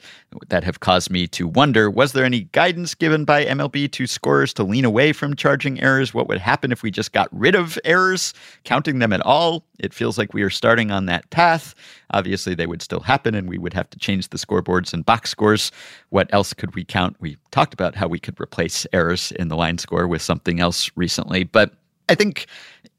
[SPEAKER 3] that have caused me to wonder was there any guidance given by MLB to scorers to lean away from charging errors? What would happen if we just got rid of errors, counting them at all? It feels like we are starting on that path. Obviously, they would still happen, and we would have to change the scoreboards and box scores. What else could we count. We talked about how we could replace errors in the line score with something else recently, but I think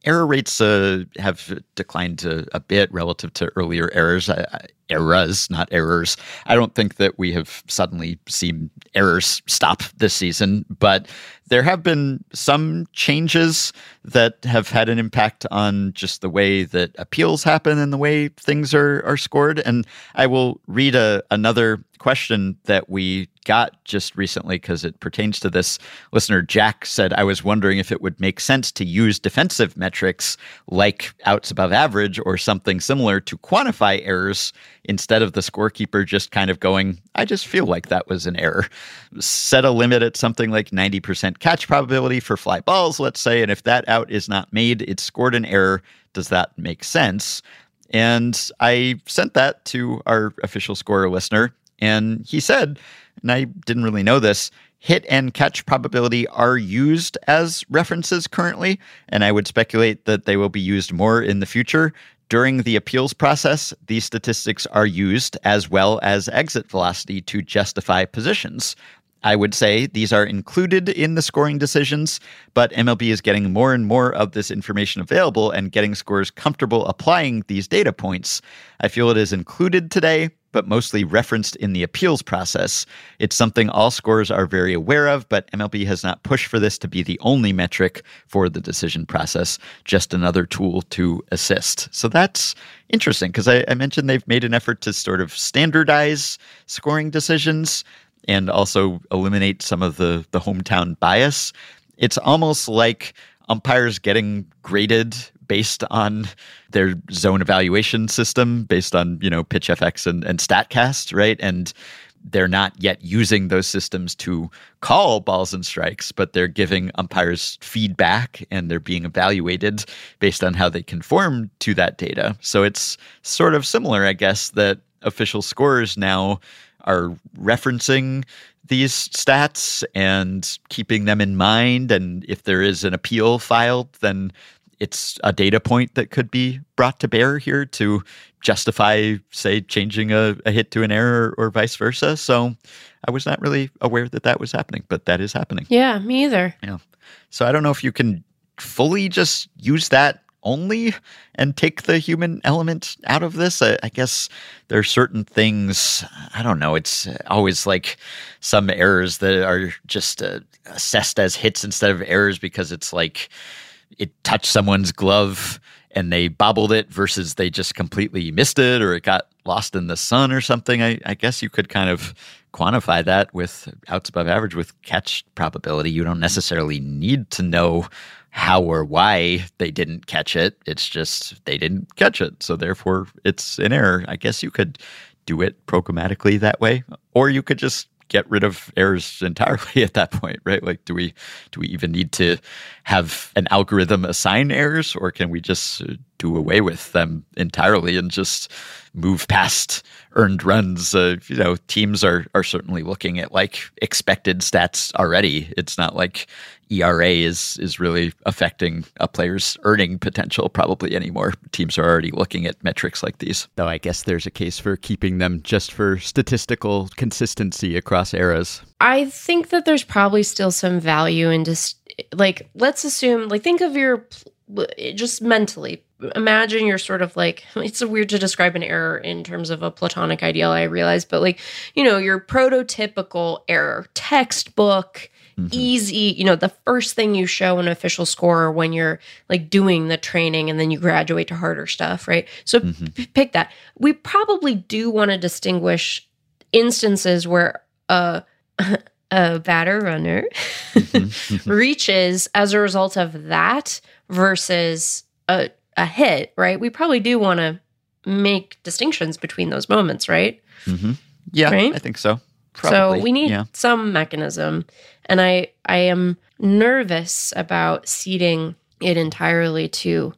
[SPEAKER 3] error rates uh, have declined a, a, bit relative to earlier errors. Uh, eras, not errors. I don't think that we have suddenly seen errors stop this season, but there have been some changes that have had an impact on just the way that appeals happen and the way things are are scored. And I will read a, another question that we got just recently because it pertains to this listener. Jack said, I was wondering if it would make sense to use defensive metrics like outs above average or something similar to quantify errors instead of the scorekeeper just kind of going, I just feel like that was an error. Set a limit at something like 90% catch probability for fly balls, let's say. And if that out is not made, it's scored an error. Does that make sense? And I sent that to our official scorer listener. And he said, and I didn't really know this, hit and catch probability are used as references currently, and I would speculate that they will be used more in the future. During the appeals process, these statistics are used as well as exit velocity to justify positions. I would say these are included in the scoring decisions, but MLB is getting more and more of this information available and getting scores comfortable applying these data points. I feel it is included today, but mostly referenced in the appeals process. It's something all scorers are very aware of, but MLB has not pushed for this to be the only metric for the decision process, just another tool to assist. So that's interesting because I, I mentioned they've made an effort to sort of standardize scoring decisions and also eliminate some of the the hometown bias. It's almost like umpires getting graded based on their zone evaluation system, based on you know PitchFX and, and Statcast, right? And they're not yet using those systems to call balls and strikes, but they're giving umpires feedback and they're being evaluated based on how they conform to that data. So it's sort of similar, I guess, that official scores now are referencing these stats and keeping them in mind. And if there is an appeal filed, then it's a data point that could be brought to bear here to justify, say, changing a, a hit to an error or vice versa. So I was not really aware that that was happening, but that is happening.
[SPEAKER 2] Yeah, me either.
[SPEAKER 3] Yeah. So I don't know if you can fully just use that only and take the human element out of this. I, I, guess there are certain things, I don't know, it's always like some errors that are just uh, assessed as hits instead of errors because it's like it touched someone's glove and they bobbled it versus they just completely missed it or it got lost in the sun or something. I, I guess you could kind of quantify that with outs above average with catch probability. You don't necessarily need to know how or why they didn't catch it. It's just they didn't catch it. So therefore it's an error. I guess you could do it programmatically that way. Or you could just get rid of errors entirely at that point, right? Like, do we do we even need to have an algorithm assign errors, or can we just uh, do away with them entirely and just move past earned runs? Uh, you know, teams are are certainly looking at like expected stats already. It's not like ERA is is really affecting a player's earning potential probably anymore. Teams are already looking at metrics like these. Though I guess there's a case for keeping them just for statistical consistency across eras.
[SPEAKER 2] I think that there's probably still some value in just like let's assume like think of your just mentally imagine you're sort of like it's weird to describe an error in terms of a platonic ideal i realize but like you know your prototypical error textbook mm-hmm. easy, you know, the first thing you show an official score when you're like doing the training and then you graduate to harder stuff, right? So mm-hmm. p- pick that. We probably do want to distinguish instances where a a batter runner mm-hmm. reaches as a result of that versus a a hit, right? We probably do want to make distinctions between those moments, right?
[SPEAKER 3] Mm-hmm. Yeah, right? I think so.
[SPEAKER 2] Probably. So we need yeah. some mechanism. And I I am nervous about ceding it entirely to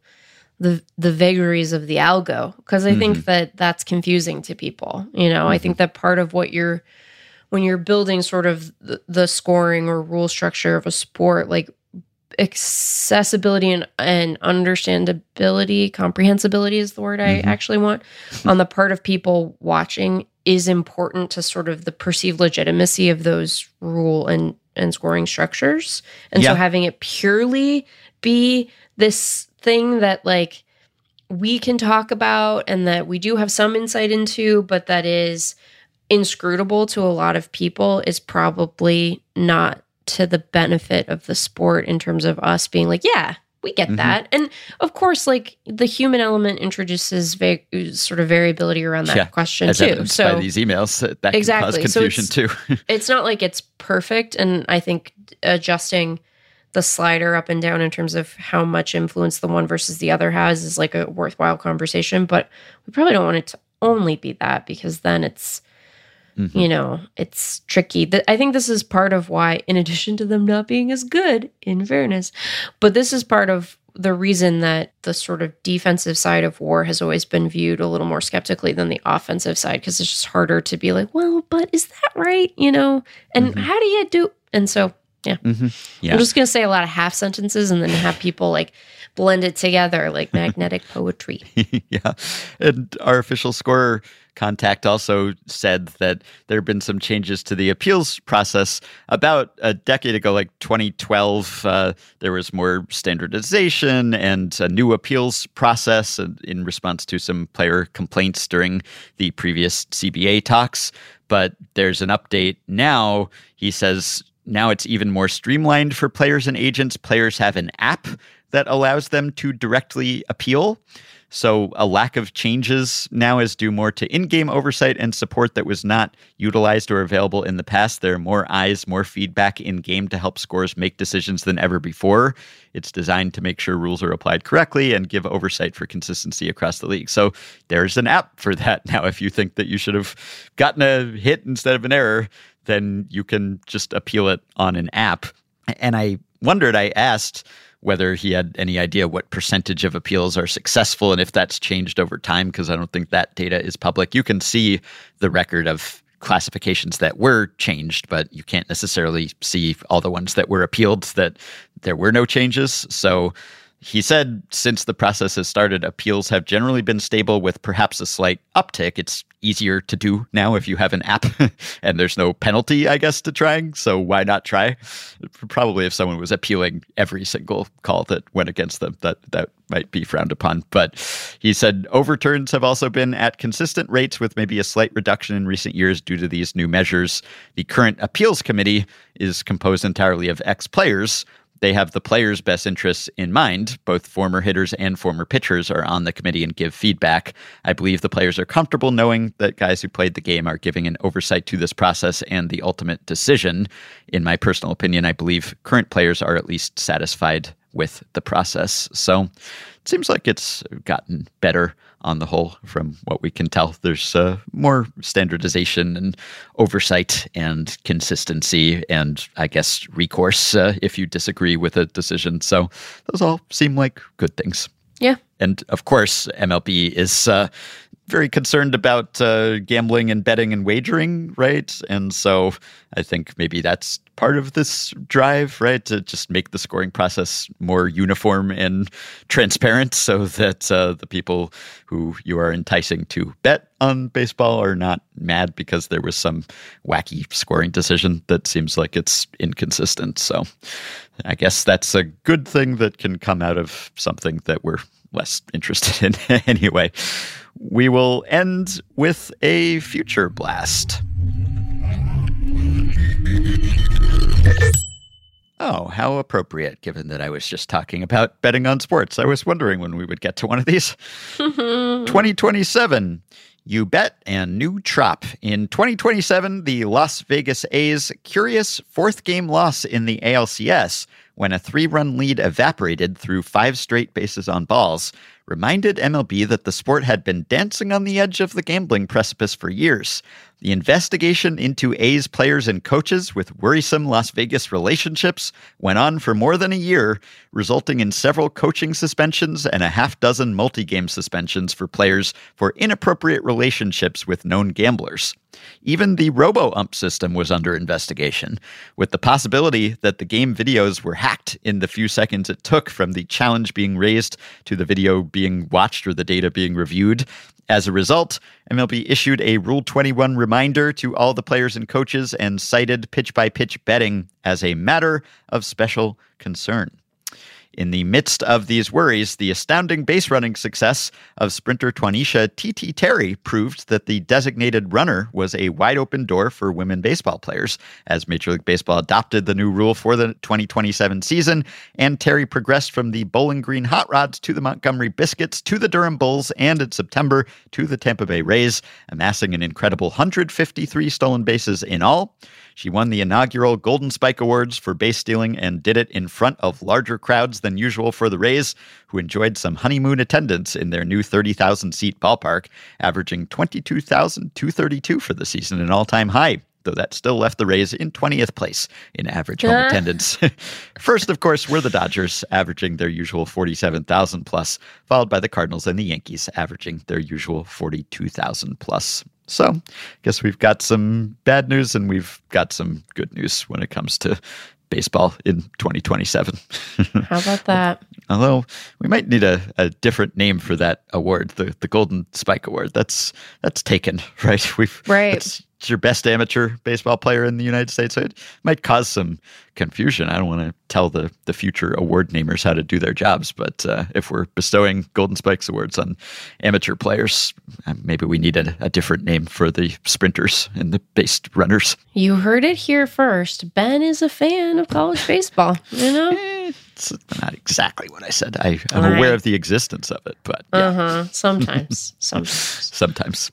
[SPEAKER 2] the the vagaries of the algo because I mm-hmm. think that that's confusing to people. You know, mm-hmm. I think mm-hmm. that part of what you're when you're building sort of the, the scoring or rule structure of a sport, like accessibility and, and understandability, comprehensibility is the word I
[SPEAKER 3] Mhm.
[SPEAKER 2] actually want on the part of people watching is important to sort of the perceived legitimacy of those rule and and scoring structures. And
[SPEAKER 3] Yeah.
[SPEAKER 2] so having it purely be this thing that like we can talk about and that we do have some insight into, but that is inscrutable to a lot of people is probably not to the benefit of the sport in terms of us being like, yeah, we get
[SPEAKER 3] Mhm.
[SPEAKER 2] that. And of course, like the human element introduces va- sort of variability around that
[SPEAKER 3] Yeah,
[SPEAKER 2] question too. So
[SPEAKER 3] by these emails, that, that can
[SPEAKER 2] Exactly.
[SPEAKER 3] cause
[SPEAKER 2] So it's-
[SPEAKER 3] too.
[SPEAKER 2] it's not like it's perfect. And I think adjusting the slider up and down in terms of how much influence the one versus the other has is like a worthwhile conversation. But we probably don't want it to only be that because then it's,
[SPEAKER 3] Mhm.
[SPEAKER 2] you know, it's tricky. I think this is part of why, in addition to them not being as good, in fairness, but this is part of the reason that the sort of defensive side of war has always been viewed a little more skeptically than the offensive side because it's just harder to be like, well, but is that right? You know, and
[SPEAKER 3] Mhm.
[SPEAKER 2] how do you do? And so
[SPEAKER 3] Mhm. Yeah.
[SPEAKER 2] I'm just gonna say a lot of half sentences and then have people like blend it together like magnetic poetry.
[SPEAKER 3] yeah. And our official scorer contact also said that there have been some changes to the appeals process about a decade ago, like 2012. Uh, there was more standardization and a new appeals process in- in response to some player complaints during the previous CBA talks. But there's an update now. He says now it's even more streamlined for players and agents. Players have an app that allows them to directly appeal. So a lack of changes now is due more to in-game oversight and support that was not utilized or available in the past. There are more eyes, more feedback in game to help scorers make decisions than ever before. It's designed to make sure rules are applied correctly and give oversight for consistency across the league. So there's an app for that now. If you think that you should have gotten a hit instead of an error, then you can just appeal it on an app. And I wondered, I asked whether he had any idea what percentage of appeals are successful and if that's changed over time, because I don't think that data is public. You can see the record of classifications that were changed, but you can't necessarily see all the ones that were appealed that there were no changes. So he said since the process has started, appeals have generally been stable with perhaps a slight uptick. It's easier to do now if you have an app and there's no penalty, I guess, to trying. So why not try? Probably if someone was appealing every single call that went against them, that that might be frowned upon. But he said overturns have also been at consistent rates with maybe a slight reduction in recent years due to these new measures. The current appeals committee is composed entirely of ex players they have the players' best interests in mind. Both former hitters and former pitchers are on the committee and give feedback. I believe the players are comfortable knowing that guys who played the game are giving an oversight to this process and the ultimate decision. In my personal opinion, I believe current players are at least satisfied with the process. So it seems like it's gotten better on the whole from what we can tell. There's uh, more standardization and oversight and consistency, and I guess recourse uh, if you disagree with a decision. So those all seem like good things.
[SPEAKER 2] Yeah.
[SPEAKER 3] And of course, MLB is uh, very concerned about uh, gambling and betting and wagering, right? And so I think maybe that's part of this drive, right? To just make the scoring process more uniform and transparent so that uh, the people who you are enticing to bet on baseball are not mad because there was some wacky scoring decision that seems like it's inconsistent. So I guess that's a good thing that can come out of something that we're less interested in anyway. We will end with a future blast. Oh, how appropriate, given that I was just talking about betting on sports. I was wondering when we would get to one of these. 2027. You bet and new trop. In 2027, the Las Vegas A's curious fourth game loss in the ALCS when a three run lead evaporated through five straight bases on balls reminded MLB that the sport had been dancing on the edge of the gambling precipice for years. The investigation into A's players and coaches with worrisome Las Vegas relationships went on for more than a year, resulting in several coaching suspensions and a half dozen multi game suspensions for players for inappropriate relationships with known gamblers. Even the robo ump system was under investigation, with the possibility that the game videos were hacked in the few seconds it took from the challenge being raised to the video being watched or the data being reviewed. As a result, MLB issued a Rule 21 reminder to all the players and coaches and cited pitch by pitch betting as a matter of special concern. In the midst of these worries, the astounding base running success of sprinter Twanisha TT Terry proved that the designated runner was a wide open door for women baseball players as Major League Baseball adopted the new rule for the 2027 season, and Terry progressed from the Bowling Green Hot Rods to the Montgomery Biscuits to the Durham Bulls and in September to the Tampa Bay Rays, amassing an incredible 153 stolen bases in all. She won the inaugural Golden Spike Awards for base stealing and did it in front of larger crowds than usual for the Rays, who enjoyed some honeymoon attendance in their new 30,000 seat ballpark, averaging 22,232 for the season, an all time high though that still left the Rays in 20th place in average home attendance. First, of course, were the Dodgers, averaging their usual 47,000 plus, followed by the Cardinals and the Yankees, averaging their usual 42,000 plus. So, I guess we've got some bad news and we've got some good news when it comes to baseball in 2027.
[SPEAKER 2] How about that?
[SPEAKER 3] Although we might need a, a different name for that award, the the Golden Spike Award. That's that's taken, right? We've
[SPEAKER 2] right
[SPEAKER 3] it's your best amateur baseball player in the United States. So it might cause some confusion. I don't want to tell the, the future award namers how to do their jobs, but uh, if we're bestowing Golden Spikes awards on amateur players, uh, maybe we need a, a, different name for the sprinters and the base runners.
[SPEAKER 2] You heard it here first. Ben is a fan of college baseball, you know?
[SPEAKER 3] It's not exactly what I said. I, am right. aware of the existence of it, but
[SPEAKER 2] yeah. uh-huh. sometimes, sometimes,
[SPEAKER 3] sometimes.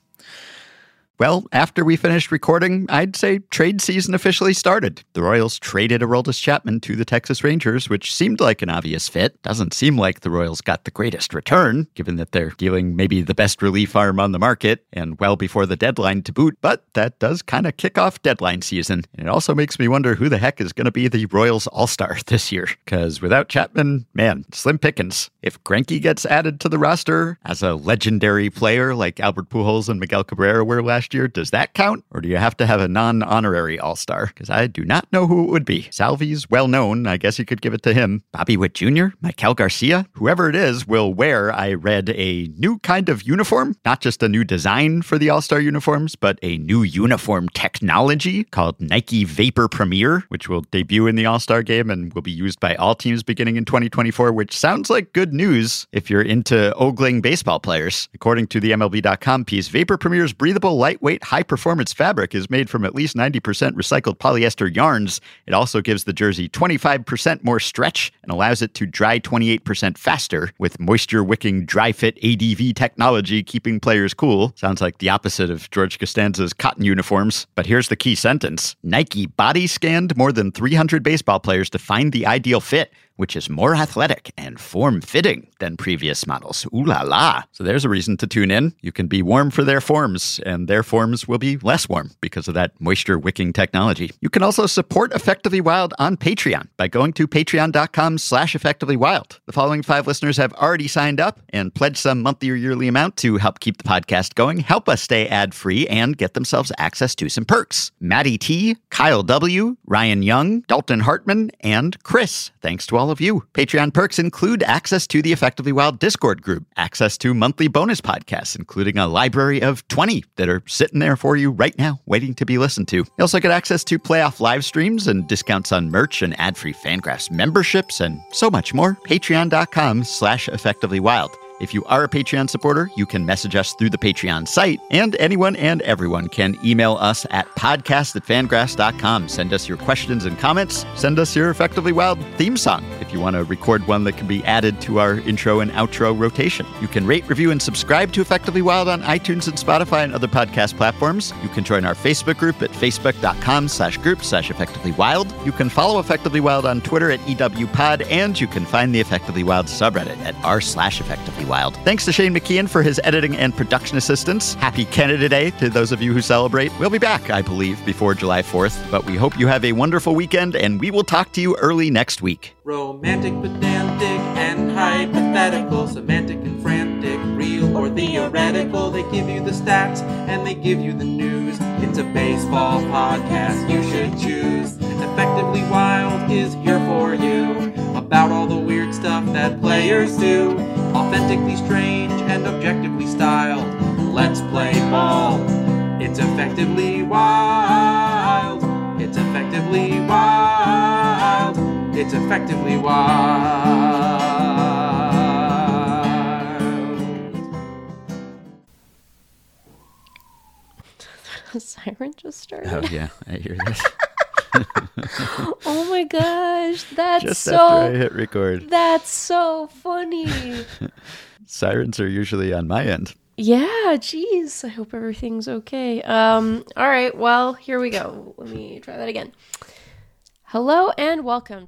[SPEAKER 3] Well, after we finished recording, I'd say trade season officially started. The Royals traded Aroldis Chapman to the Texas Rangers, which seemed like an obvious fit. Doesn't seem like the Royals got the greatest return, given that they're dealing maybe the best relief arm on the market and well before the deadline to boot, but that does kind of kick off deadline season. And it also makes me wonder who the heck is going to be the Royals All Star this year. Because without Chapman, man, slim pickings. If Greinke gets added to the roster as a legendary player like Albert Pujols and Miguel Cabrera were last year. Does that count? Or do you have to have a non honorary All Star? Because I do not know who it would be. Salvy's well known. I guess you could give it to him. Bobby Witt Jr., Maikel Garcia, whoever it is, will wear, I read, a new kind of uniform. Not just a new design for the All Star uniforms, but a new uniform technology called Nike Vapor Premier, which will debut in the All Star game and will be used by all teams beginning in 2024, which sounds like good news if you're into ogling baseball players. According to the MLB.com piece, Vapor Premier's breathable light lightweight, high performance fabric is made from at least 90% recycled polyester yarns. It also gives the jersey 25% more stretch and allows it to dry 28% faster with moisture wicking dry fit ADV technology, keeping players cool. Sounds like the opposite of George Costanza's cotton uniforms. But here's the key sentence Nike body scanned more than 300 baseball players to find the ideal fit which is more athletic and form fitting than previous models. Ooh la la. So there's a reason to tune in. You can be warm for their forms, and their forms will be less warm because of that moisture wicking technology. You can also support Effectively Wild on Patreon by going to patreon.com slash effectivelywild. The following five listeners have already signed up and pledged some monthly or yearly amount to help keep the podcast going, help us stay ad free, and get themselves access to some perks. Maddie T, Kyle W, Ryan Young, Dalton Hartman, and Chris. Thanks to all all of you. Patreon perks include access to the Effectively Wild Discord group, access to monthly bonus podcasts, including a library of 20 that are sitting there for you right now, waiting to be listened to. You also get access to playoff live streams and discounts on merch and ad-free Fangraphs memberships and so much more. Patreon.com slash effectivelywild. If you are a Patreon supporter, you can message us through the Patreon site, and anyone and everyone can email us at podcast at fangraphs.com. Send us your questions and comments. Send us your Effectively Wild theme song if you want to record one that can be added to our intro and outro rotation. You can rate, review, and subscribe to Effectively Wild on iTunes and Spotify and other podcast platforms. You can join our Facebook group at facebook.com slash group slash effectively wild. You can follow Effectively Wild on Twitter at EWPod, and you can find the Effectively Wild subreddit at r slash effectively Wild. Thanks to Shane McKeon for his editing and production assistance. Happy Canada Day to those of you who celebrate. We'll be back, I believe, before July 4th, but we hope you have a wonderful weekend and we will talk to you early next week.
[SPEAKER 4] Romantic, pedantic, and hypothetical, semantic and theoretical. They give you the stats and they give you the news. It's a baseball podcast you should choose. Effectively Wild is here for you. About all the weird stuff that players do. Authentically strange and objectively styled. Let's play ball. It's effectively wild. It's effectively wild. It's effectively wild.
[SPEAKER 2] A siren just started.
[SPEAKER 3] Oh yeah, I hear this.
[SPEAKER 2] Oh my gosh, that's
[SPEAKER 3] Just after I hit record.
[SPEAKER 2] that's so funny.
[SPEAKER 3] Sirens are usually on my end.
[SPEAKER 2] yeah, geez. I hope everything's okay. Um, all right, well, here we go. Let me try that again. Hello and welcome.